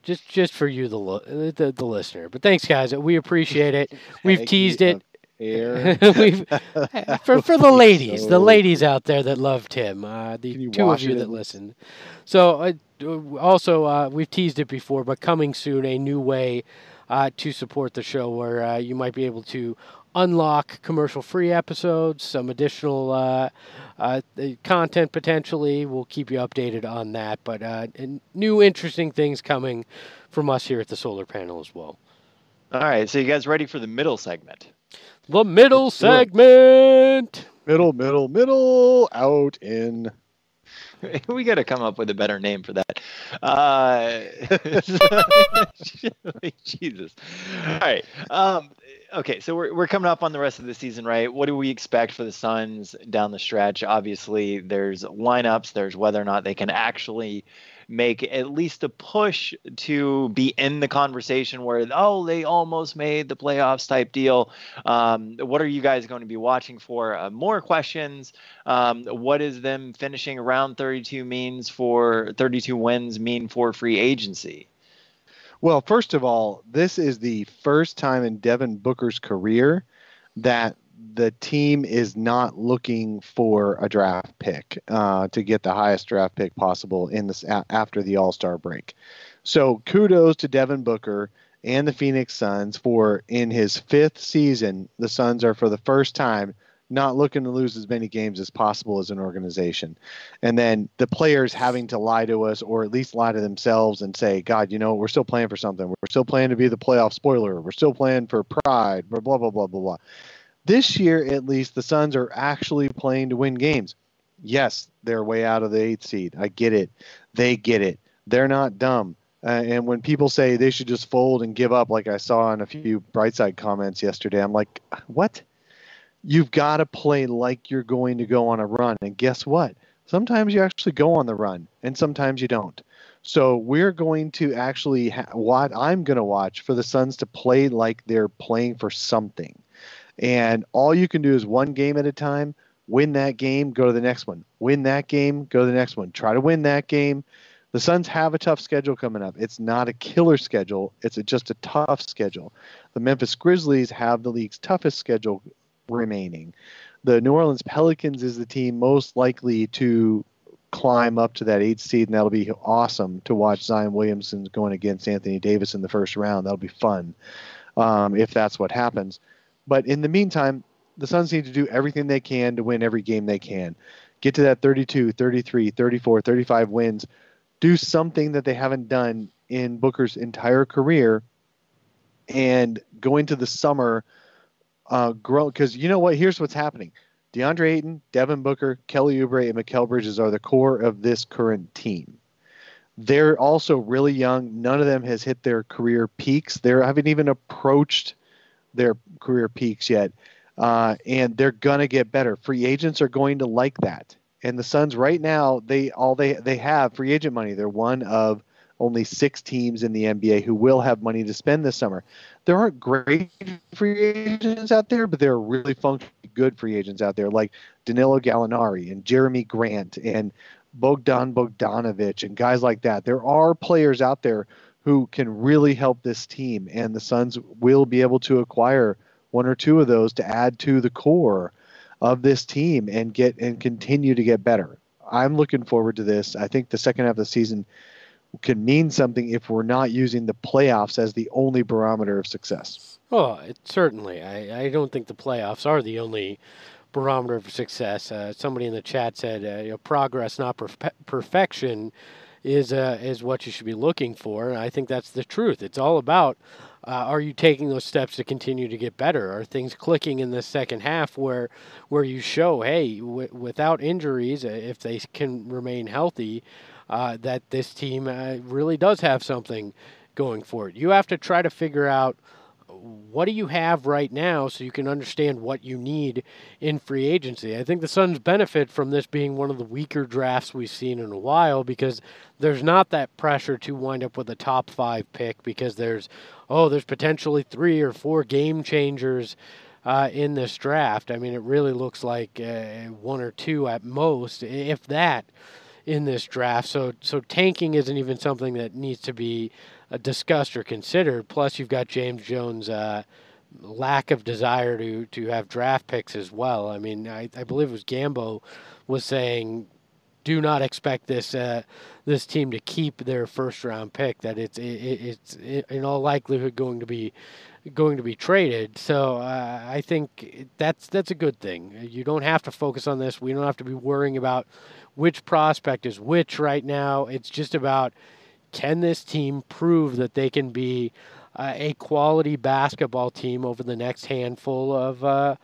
S4: Just, just for you, the li- the, the listener. But thanks, guys. We appreciate it. We've teased it.
S3: Air.
S4: We've for for the ladies, the ladies out there that loved him, uh, the two of you that
S3: in-
S4: listen. So uh, uh, also uh, we've teased it before, but coming soon, a new way uh, to support the show where uh, you might be able to unlock commercial-free episodes, some additional uh, uh, content potentially. We'll keep you updated on that, but uh, and new interesting things coming from us here at the Solar Panel as well.
S2: All right. So you guys ready for the middle segment?
S4: The middle
S3: Let's
S4: segment.
S3: middle, middle, middle, out in.
S2: we got to come up with a better name for that. Uh, Jesus. All right. Um, okay, so we're, we're coming up on the rest of the season, right? What do we expect for the Suns down the stretch? Obviously, there's lineups, there's whether or not they can actually make at least a push to be in the conversation where, oh, they almost made the playoffs type deal. Um, what are you guys going to be watching for? Uh, more questions. Um, what is them finishing around 32 means for 32 wins mean for free agency?
S3: Well, first of all, this is the first time in Devin Booker's career that the team is not looking for a draft pick uh, to get the highest draft pick possible in this a- after the All Star break. So kudos to Devin Booker and the Phoenix Suns for in his fifth season, the Suns are for the first time not looking to lose as many games as possible as an organization. And then the players having to lie to us or at least lie to themselves and say, God, you know, we're still playing for something. We're still playing to be the playoff spoiler. We're still playing for pride, blah, blah, blah, blah, blah, blah. This year, at least, the Suns are actually playing to win games. Yes, they're way out of the eighth seed. I get it. They get it. They're not dumb. Uh, and when people say they should just fold and give up, like I saw in a few Brightside comments yesterday, I'm like, what? You've got to play like you're going to go on a run. And guess what? Sometimes you actually go on the run, and sometimes you don't. So we're going to actually ha- what I'm going to watch for the Suns to play like they're playing for something. And all you can do is one game at a time. Win that game, go to the next one. Win that game, go to the next one. Try to win that game. The Suns have a tough schedule coming up. It's not a killer schedule. It's a, just a tough schedule. The Memphis Grizzlies have the league's toughest schedule remaining. The New Orleans Pelicans is the team most likely to climb up to that eighth seed, and that'll be awesome to watch Zion Williamson going against Anthony Davis in the first round. That'll be fun um, if that's what happens. But in the meantime, the Suns need to do everything they can to win every game they can. Get to that 32, 33, 34, 35 wins. Do something that they haven't done in Booker's entire career and go into the summer uh, grow because you know what? Here's what's happening. DeAndre Ayton, Devin Booker, Kelly Oubre, and Mikal Bridges are the core of this current team. They're also really young. None of them has hit their career peaks. They haven't even approached their career peaks yet, uh, and they're gonna get better. Free agents are going to like that. And the Suns right now, they all they they have free agent money. They're one of only six teams in the NBA who will have money to spend this summer. There aren't great free agents out there, but there are really functionally good free agents out there, like Danilo Gallinari and Jerami Grant and Bogdan Bogdanovich and guys like that. There are players out there who can really help this team, and the Suns will be able to acquire one or two of those to add to the core of this team and get and continue to get better. I'm looking forward to this. I think the second half of the season can mean something if we're not using the playoffs as the only barometer of success.
S4: Well, it, certainly. I, I don't think the playoffs are the only barometer of success. Uh, somebody in the chat said, uh, you know, progress, not perfe- perfection, is uh, is what you should be looking for. And I think that's the truth. It's all about uh, are you taking those steps to continue to get better? Are things clicking in the second half where where you show, hey, w- without injuries, uh, if they can remain healthy, uh, that this team uh, really does have something going for it. You have to try to figure out what do you have right now so you can understand what you need in free agency. I think the Suns benefit from this being one of the weaker drafts we've seen in a while because there's not that pressure to wind up with a top 5 pick because there's oh, there's potentially 3 or 4 game changers uh, in this draft. I mean, it really looks like uh, one or two at most, if that, in this draft. So, so tanking isn't even something that needs to be uh, discussed or considered. Plus, you've got James Jones' uh, lack of desire to to have draft picks as well. I mean, I, I believe it was Gambo was saying, do not expect this uh, this team to keep their first round pick. That it's it, it's in all likelihood going to be going to be traded. So uh, I think that's that's a good thing. You don't have to focus on this. We don't have to be worrying about which prospect is which right now. It's just about can this team prove that they can be uh, a quality basketball team over the next handful of uh,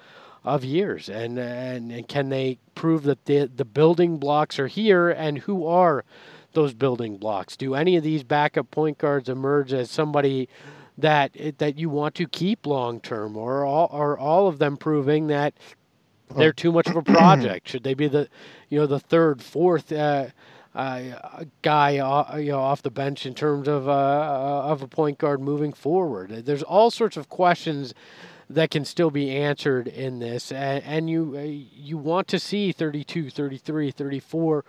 S4: of years, and, and and can they prove that the the building blocks are here, and who are those building blocks? Do any of these backup point guards emerge as somebody that that you want to keep long term, or all, are all of them proving that they're too much of a project? Should they be the you know the third, fourth? Uh, uh, guy uh, you know off the bench in terms of uh, of a point guard moving forward. There's all sorts of questions that can still be answered in this and, and you uh, you want to see 32, 33, 34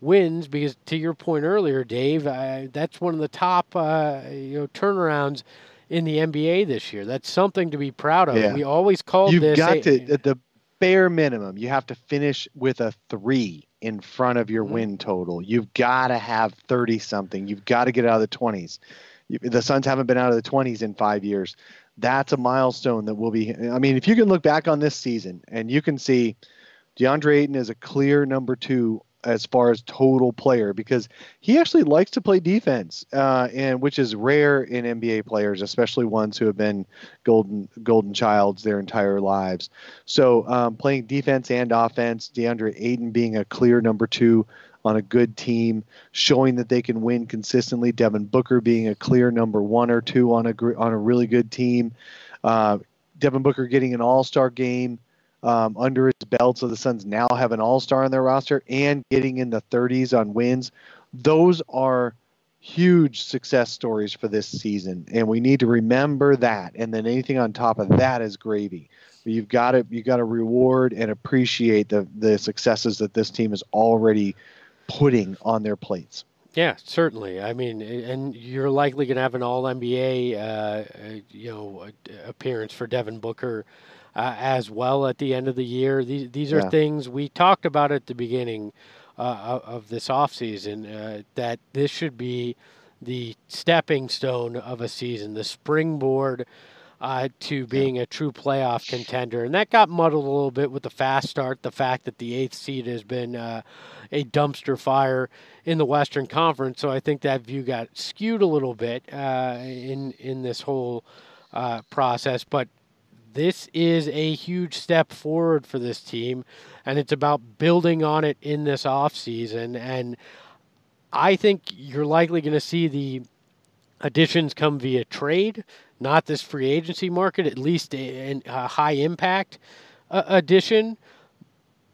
S4: wins because to your point earlier, Dave, uh, that's one of the top you know turnarounds in the NBA this year. That's something to be proud of. Yeah. We always called
S3: You've
S4: this.
S3: You've got a, to at the bare minimum. You have to finish with a three in front of your mm-hmm. win total. You've got to have 30 something. You've got to get out of the 20s. The Suns haven't been out of the 20s in five years. That's a milestone that will be. I mean, if you can look back on this season and you can see DeAndre Ayton is a clear number two as far as total player because he actually likes to play defense, uh, and which is rare in NBA players, especially ones who have been golden golden childs their entire lives. So um, playing defense and offense, DeAndre Ayton being a clear number two on a good team, showing that they can win consistently. Devin Booker being a clear number one or two on a on a really good team. Uh, Devin Booker getting an All Star game um, under his belt. So the Suns now have an all star on their roster and getting in the 30s on wins. Those are huge success stories for this season. And we need to remember that. And then anything on top of that is gravy. You've got to you got to reward and appreciate the the successes that this team has already putting on their plates.
S4: Yeah, certainly. I mean, and you're likely going to have an All NBA, uh, uh, you know, appearance for Devin Booker uh, as well at the end of the year. These these are yeah. things we talked about at the beginning uh, of this offseason uh, that this should be the stepping stone of a season, the springboard uh, to being a true playoff contender. And that got muddled a little bit with the fast start, the fact that the eighth seed has been uh, a dumpster fire in the Western Conference. So I think that view got skewed a little bit uh, in in this whole uh, process. But this is a huge step forward for this team, and it's about building on it in this offseason. And I think you're likely going to see the additions come via trade, not this free agency market, at least a, a high impact uh, addition.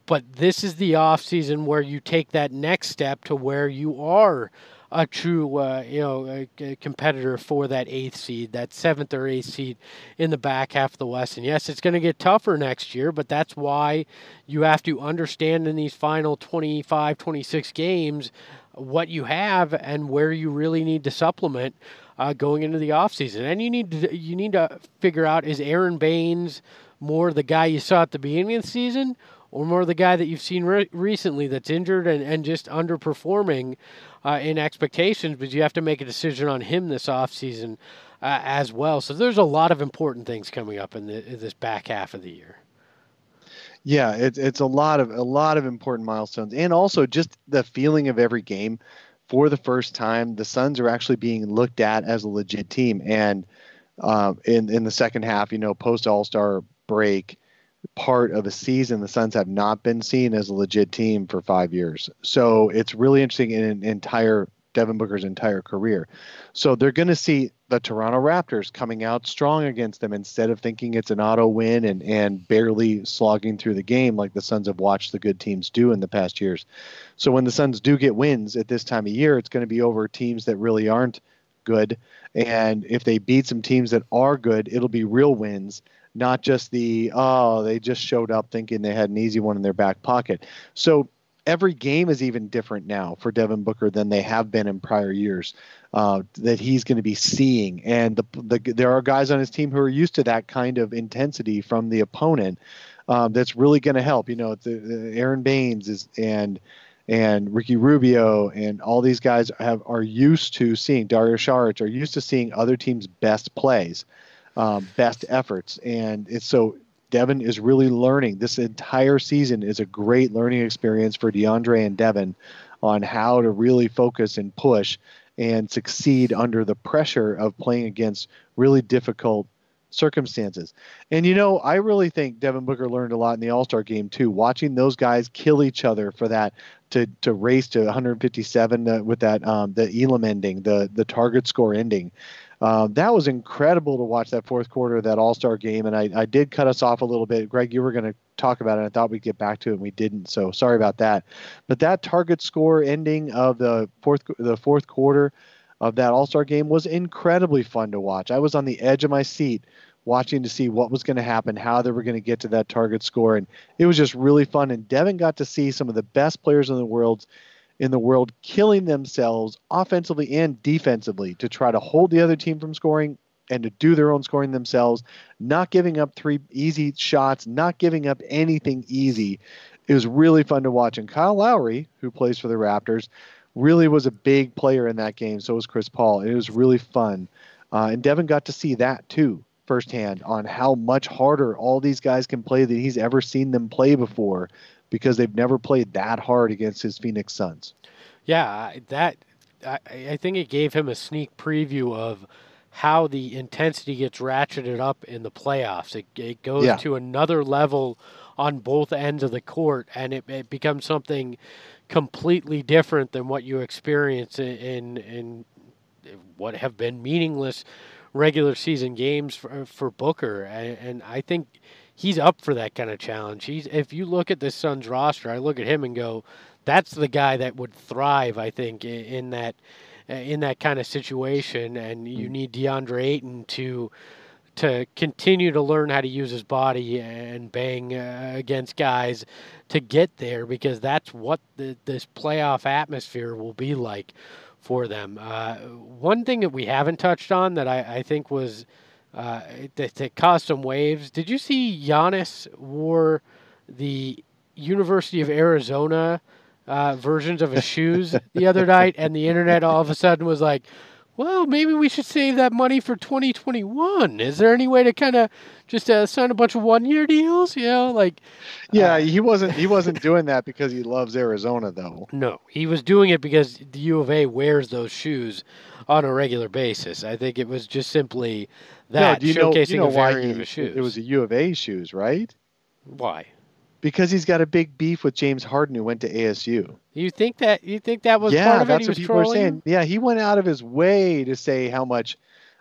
S4: But this is the offseason where you take that next step to where you are a true, uh, you know, a, a competitor for that eighth seed, that seventh or eighth seed in the back half of the West. And yes, it's going to get tougher next year, but that's why you have to understand in these final 25, 26 games what you have and where you really need to supplement uh, going into the offseason. And you need to you need to figure out is Aron Baynes more the guy you saw at the beginning of the season or more the guy that you've seen re- recently that's injured and, and just underperforming uh, in expectations, but you have to make a decision on him this offseason uh, as well. So there's a lot of important things coming up in, the, in this back half of the year.
S3: Yeah, it's it's a lot of a lot of important milestones, and also just the feeling of every game. For the first time, the Suns are actually being looked at as a legit team, and uh, in in the second half, you know, post All Star break, part of a season, the Suns have not been seen as a legit team for five years. So it's really interesting in an entire Devin Booker's entire career. So they're going to see the Toronto Raptors coming out strong against them instead of thinking it's an auto win and, and barely slogging through the game like the Suns have watched the good teams do in the past years. So when the Suns do get wins at this time of year, it's going to be over teams that really aren't good. And if they beat some teams that are good, it'll be real wins, not just the, oh, they just showed up thinking they had an easy one in their back pocket. So every game is even different now for Devin Booker than they have been in prior years. Uh, that he's going to be seeing, and the, the there are guys on his team who are used to that kind of intensity from the opponent. Um, that's really going to help. You know, the, the Aron Baynes is and and Ricky Rubio and all these guys have are used to seeing Dario Saric are used to seeing other teams' best plays, um, best efforts, and it's so Devin is really learning. This entire season is a great learning experience for DeAndre and Devin on how to really focus and push and succeed under the pressure of playing against really difficult circumstances. And you know, I really think Devin Booker learned a lot in the All Star game too. Watching those guys kill each other for that to to race to 157 uh, with that um, the Elam ending, the the target score ending. Um, that was incredible to watch that fourth quarter of that All Star game, and I, I did cut us off a little bit. Greg, you were going to talk about it. I thought we'd get back to it, and we didn't. So sorry about that. But that target score ending of the fourth the fourth quarter of that All Star game was incredibly fun to watch. I was on the edge of my seat watching to see what was going to happen, how they were going to get to that target score, and it was just really fun. And Devin got to see some of the best players in the world in the world killing themselves offensively and defensively to try to hold the other team from scoring and to do their own scoring themselves, not giving up three easy shots, not giving up anything easy. It was really fun to watch. And Kyle Lowry, who plays for the Raptors, really was a big player in that game. So was Chris Paul. It was really fun. Uh, and Devin got to see that too firsthand on how much harder all these guys can play than he's ever seen them play before because they've never played that hard against his Phoenix Suns.
S4: Yeah, that I, I think it gave him a sneak preview of how the intensity gets ratcheted up in the playoffs. It, it goes yeah. to another level on both ends of the court, and it, it becomes something completely different than what you experience in, in, in what have been meaningless regular season games for, for Booker. And, and I think he's up for that kind of challenge. He's if you look at this Suns roster, I look at him and go, that's the guy that would thrive. I think in, that in that kind of situation, and you need DeAndre Ayton to to continue to learn how to use his body and bang uh, against guys to get there because that's what the, this playoff atmosphere will be like for them. Uh, one thing that we haven't touched on that I, I think was uh, that, that caused some waves. Did you see Giannis wore the University of Arizona uh, versions of his shoes the other night, and the internet all of a sudden was like, well, maybe we should save that money for 2021. Is there any way to kind of just uh, sign a bunch of one-year deals? You know, like
S3: yeah, uh, he wasn't he wasn't doing that because he loves Arizona, though.
S4: No, he was doing it because the U of A wears those shoes on a regular basis. I think it was just simply that
S3: no, do you
S4: showcasing
S3: know, you know
S4: a
S3: variant
S4: of shoes.
S3: It was a U of A shoes, right?
S4: Why?
S3: Because he's got a big beef with James Harden, who went to ASU.
S4: You think that? You think that was
S3: yeah,
S4: part of
S3: that's
S4: it? He
S3: what people are saying. Yeah, he went out of his way to say how much.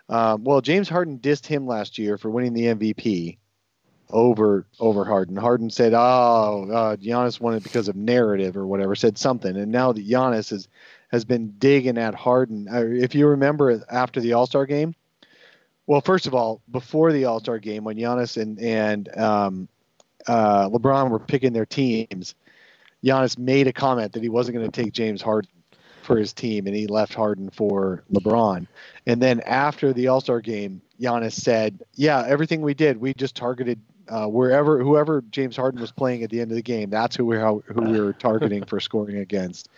S3: Um, well, James Harden dissed him last year for winning the MVP over over Harden. Harden said, "Oh, uh, Giannis won it because of narrative or whatever." Said something, and now that Giannis is has been digging at Harden. Uh, if you remember after the All Star game, well, first of all, before the All Star game, when Giannis and and um, uh, LeBron were picking their teams, Giannis made a comment that he wasn't going to take James Harden for his team, and he left Harden for LeBron. And then after the All Star game, Giannis said, "Yeah, everything we did, we just targeted uh, wherever whoever James Harden was playing at the end of the game. That's who we who we were targeting for scoring against."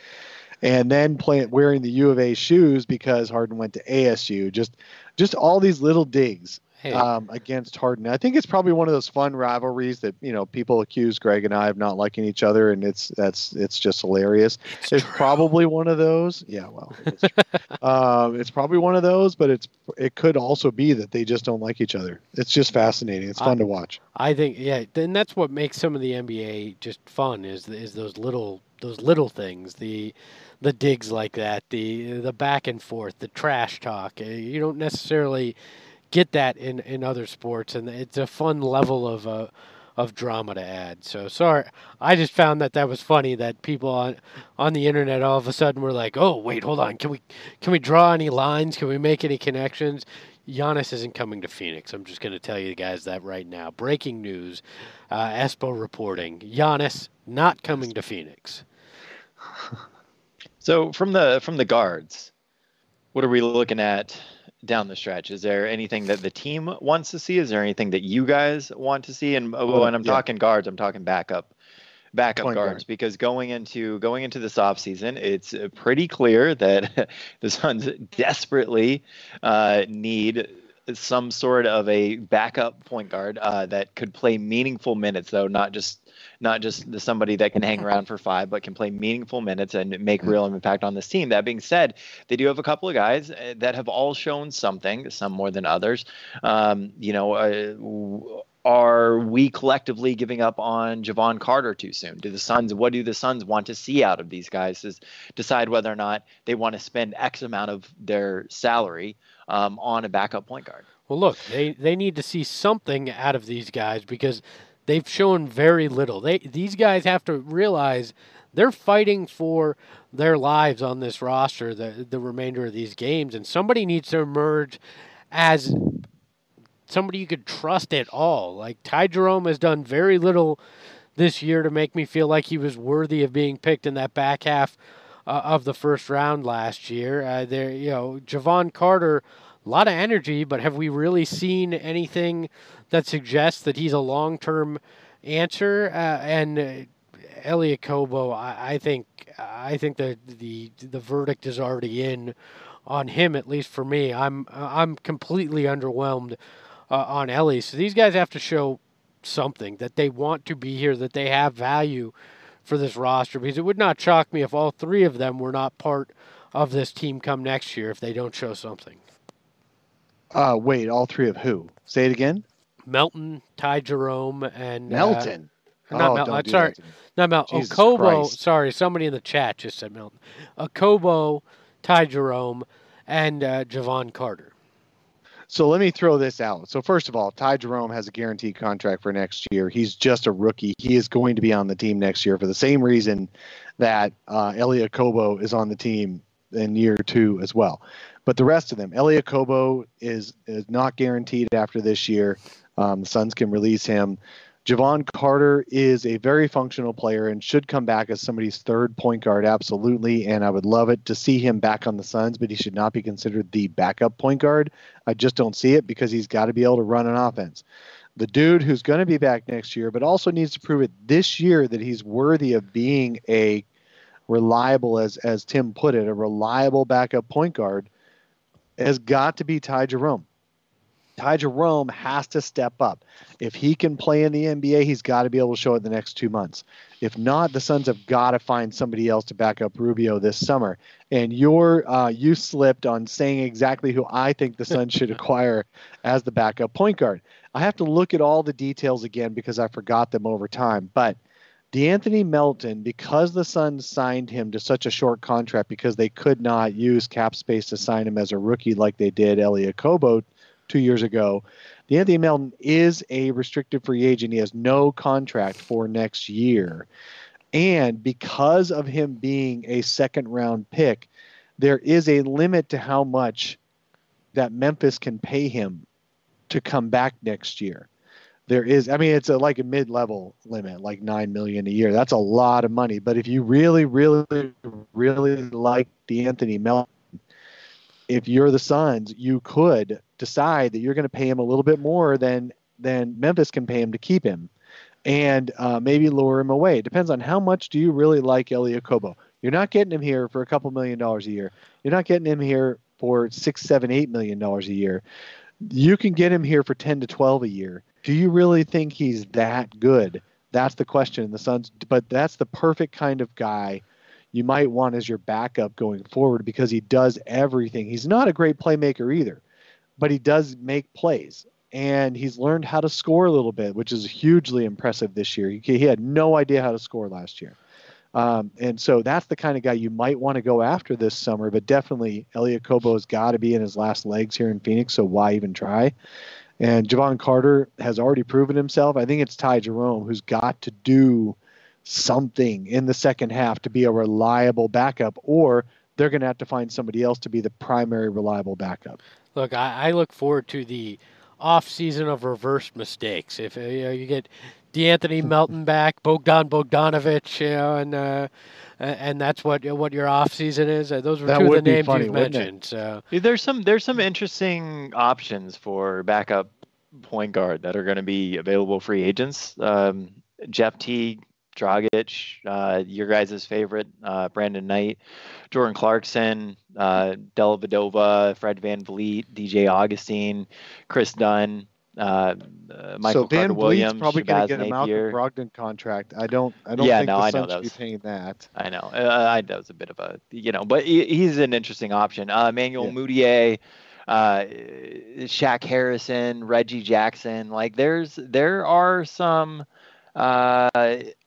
S3: and then play, wearing the U of A shoes because Harden went to ASU. Just just all these little digs
S4: Hey,
S3: um, against Harden. I think it's probably one of those fun rivalries that you know people accuse Greg and I of not liking each other, and it's that's it's just hilarious.
S4: it's
S3: It's probably one of those. Yeah, well, it's, um, it's probably one of those, but it's it could also be that they just don't like each other. It's just fascinating. It's fun to watch.
S4: I think yeah, and that's what makes some of the NBA just fun is is those little those little things, the the digs like that, the the back and forth, the trash talk. Uh, You don't necessarily get that in in other sports, and it's a fun level of uh, of drama to add. So sorry, I just found that that was funny that people on on the internet all of a sudden were like, "Oh, wait, hold on, can we can we draw any lines? Can we make any connections?" Giannis isn't coming to Phoenix. I'm just going to tell you guys that right now. Breaking news: uh, Espo reporting: Giannis not coming to Phoenix.
S2: So from the from the guards, what are we looking at down the stretch? Is there anything that the team wants to see? Is there anything that you guys want to see? And oh, when I'm
S3: yeah.
S2: talking guards, I'm talking backup backup
S3: Point
S2: guards
S3: guard.
S2: because going into going into this offseason, it's uh, pretty clear that the Suns desperately uh, need some sort of a backup point guard uh, that could play meaningful minutes, though not just not just the somebody that can hang around for five, but can play meaningful minutes and make real impact on this team. That being said, they do have a couple of guys uh, that have all shown something, some more than others. Um, you know, uh, are we collectively giving up on Jevon Carter too soon? Do the Suns? What do the Suns want to see out of these guys? Is decide whether or not they want to spend X amount of their salary um, on a backup point guard.
S4: Well, look, they they need to see something out of these guys because they've shown very little. They these guys have to realize they're fighting for their lives on this roster the the remainder of these games, and somebody needs to emerge as somebody you could trust at all. Like Ty Jerome has done very little this year to make me feel like he was worthy of being picked in that back half uh, of the first round last year. Uh, there, you know, Jevon Carter, a lot of energy, but have we really seen anything that suggests that he's a long-term answer? Uh, and uh, Elie Okobo, I, I think, I think that the the verdict is already in on him. At least for me, I'm I'm completely underwhelmed uh, on Elie. So these guys have to show something that they want to be here, that they have value for this roster. Because it would not shock me if all three of them were not part of this team come next year if they don't show something.
S3: Uh, wait, all three of who? Say it again.
S4: Melton, Ty Jerome, and uh,
S3: Melton.
S4: not
S3: oh,
S4: Mel-
S3: don't
S4: uh,
S3: do
S4: sorry.
S3: that to me.
S4: not Melton.
S3: Jesus
S4: Okobo.
S3: Christ.
S4: Sorry, somebody in the chat just said Melton. Okobo, Ty Jerome, and uh, Jevon Carter.
S3: So let me throw this out. So first of all, Ty Jerome has a guaranteed contract for next year. He's just a rookie. He is going to be on the team next year for the same reason that uh, Elie Okobo is on the team in year two as well. But the rest of them, Elie Okobo is is not guaranteed after this year. Um, the Suns can release him. Jevon Carter is a very functional player and should come back as somebody's third point guard, absolutely. And I would love it to see him back on the Suns, but he should not be considered the backup point guard. I just don't see it because he's got to be able to run an offense. The dude who's going to be back next year, but also needs to prove it this year that he's worthy of being a reliable, as as Tim put it, a reliable backup point guard, has got to be Ty Jerome. Ty Jerome has to step up. If he can play in the NBA, he's got to be able to show it in the next two months. If not, the Suns have got to find somebody else to back up Rubio this summer. And you're uh, you slipped on saying exactly who I think the Suns should acquire as the backup point guard. I have to look at all the details again because I forgot them over time. But DeAnthony Melton, because the Suns signed him to such a short contract because they could not use cap space to sign him as a rookie like they did Elie Okobo two years ago. DeAnthony Melton is a restricted free agent. He has no contract for next year. And because of him being a second round pick, there is a limit to how much that Memphis can pay him to come back next year. There is, I mean, it's a, like a mid level limit, like nine million a year. That's a lot of money. But if you really, really, really like DeAnthony Melton, if you're the Suns, you could decide that you're going to pay him a little bit more than than Memphis can pay him to keep him, and uh, maybe lure him away. It depends on how much do you really like Elie Okobo. You're not getting him here for a couple million dollars a year. You're not getting him here for six, seven, eight million dollars a year. You can get him here for ten to twelve a year. Do you really think he's that good? That's the question. The Suns, but that's the perfect kind of guy you might want as your backup going forward because he does everything. He's not a great playmaker either, but he does make plays and he's learned how to score a little bit, which is hugely impressive this year. He, he had no idea how to score last year. Um, and so that's the kind of guy you might want to go after this summer, but definitely Elie Okobo has got to be in his last legs here in Phoenix, so why even try? And Jevon Carter has already proven himself. I think it's Ty Jerome who's got to do something in the second half to be a reliable backup, or they're going to have to find somebody else to be the primary reliable backup.
S4: Look, I, I look forward to the off season of reverse mistakes. If you, know, you get De'Anthony Melton back, Bogdan Bogdanovic, you know, and uh, and that's what what your off season is. Uh, those were
S3: That
S4: two of the names
S3: funny,
S4: you
S3: wouldn't it?
S4: mentioned. So
S2: Yeah, There's some there's some interesting options for backup point guard that are going to be available free agents. Um, Jeff Teague, Dragic, uh, your guys' favorite, uh, Brandon Knight, Jordan Clarkson, uh, Dellavedova, Fred VanVleet, DJ Augustin, Kris Dunn, uh, uh, Michael
S3: so Van
S2: Carter Williams,
S3: probably going to get a Malcolm. Brogdon contract. I don't. I don't
S2: Yeah,
S3: think
S2: no,
S3: the
S2: I know that was-
S3: paying that.
S2: I know. Uh, I, that was a bit of a, you know, but he, he's an interesting option. Uh, Emmanuel
S3: Yeah.
S2: Mudiay, uh, Shaq Harrison, Reggie Jackson. Like there's there are some uh,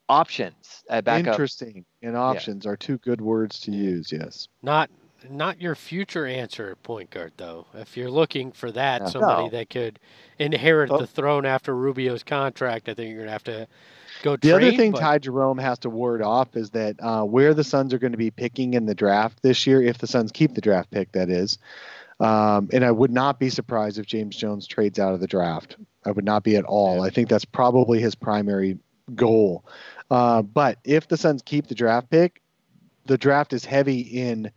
S2: options at backup.
S3: Interesting and options are two good words to use. Yes.
S4: not not your future answer at point guard though. If you're looking for that,
S3: No.
S4: somebody
S2: No.
S4: that could inherit
S3: Oh.
S4: the throne after Rubio's contract, I think you're gonna have to go.
S3: The other thing
S4: but-
S3: Ty Jerome has to ward off is that uh, where the Suns are going to be picking in the draft this year, if the Suns keep the draft pick, that is. Um, and I would not be surprised if James Jones trades out of the draft. I would not be at all. I think that's probably his primary goal. Uh, but if the Suns keep the draft pick, the draft is heavy in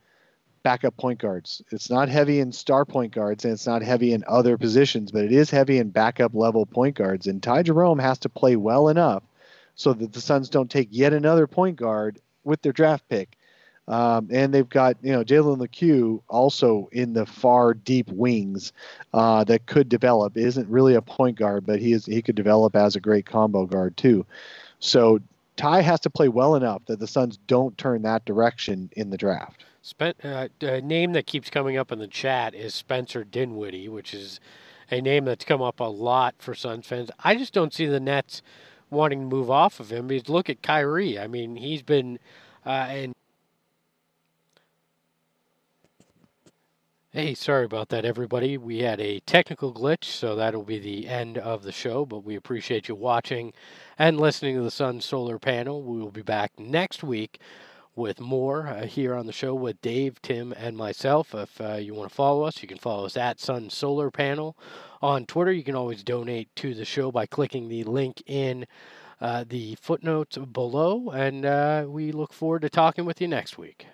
S3: backup point guards. It's not heavy in star point guards and it's not heavy in other positions, but it is heavy in backup level point guards. And Ty Jerome has to play well enough so that the Suns don't take yet another point guard with their draft pick. Um, and they've got you know Jalen Lecque also in the far deep wings uh, that could develop. Isn't really a point guard, but he is he could develop as a great combo guard too. So Ty has to play well enough that the Suns don't turn that direction in the draft.
S4: Uh, a name that keeps coming up in the chat is Spencer Dinwiddie, which is a name that's come up a lot for Suns fans. I just don't see the Nets wanting to move off of him. Because look at Kyrie. I mean, he's been uh, and. Hey, sorry about that, everybody. We had a technical glitch, so that'll be the end of the show. But we appreciate you watching and listening to the Sun Solar Panel. We will be back next week with more uh, here on the show with Dave, Tim, and myself. If uh, you want to follow us, you can follow us at Sun Solar Panel on Twitter. You can always donate to the show by clicking the link in uh, the footnotes below. And uh, we look forward to talking with you next week.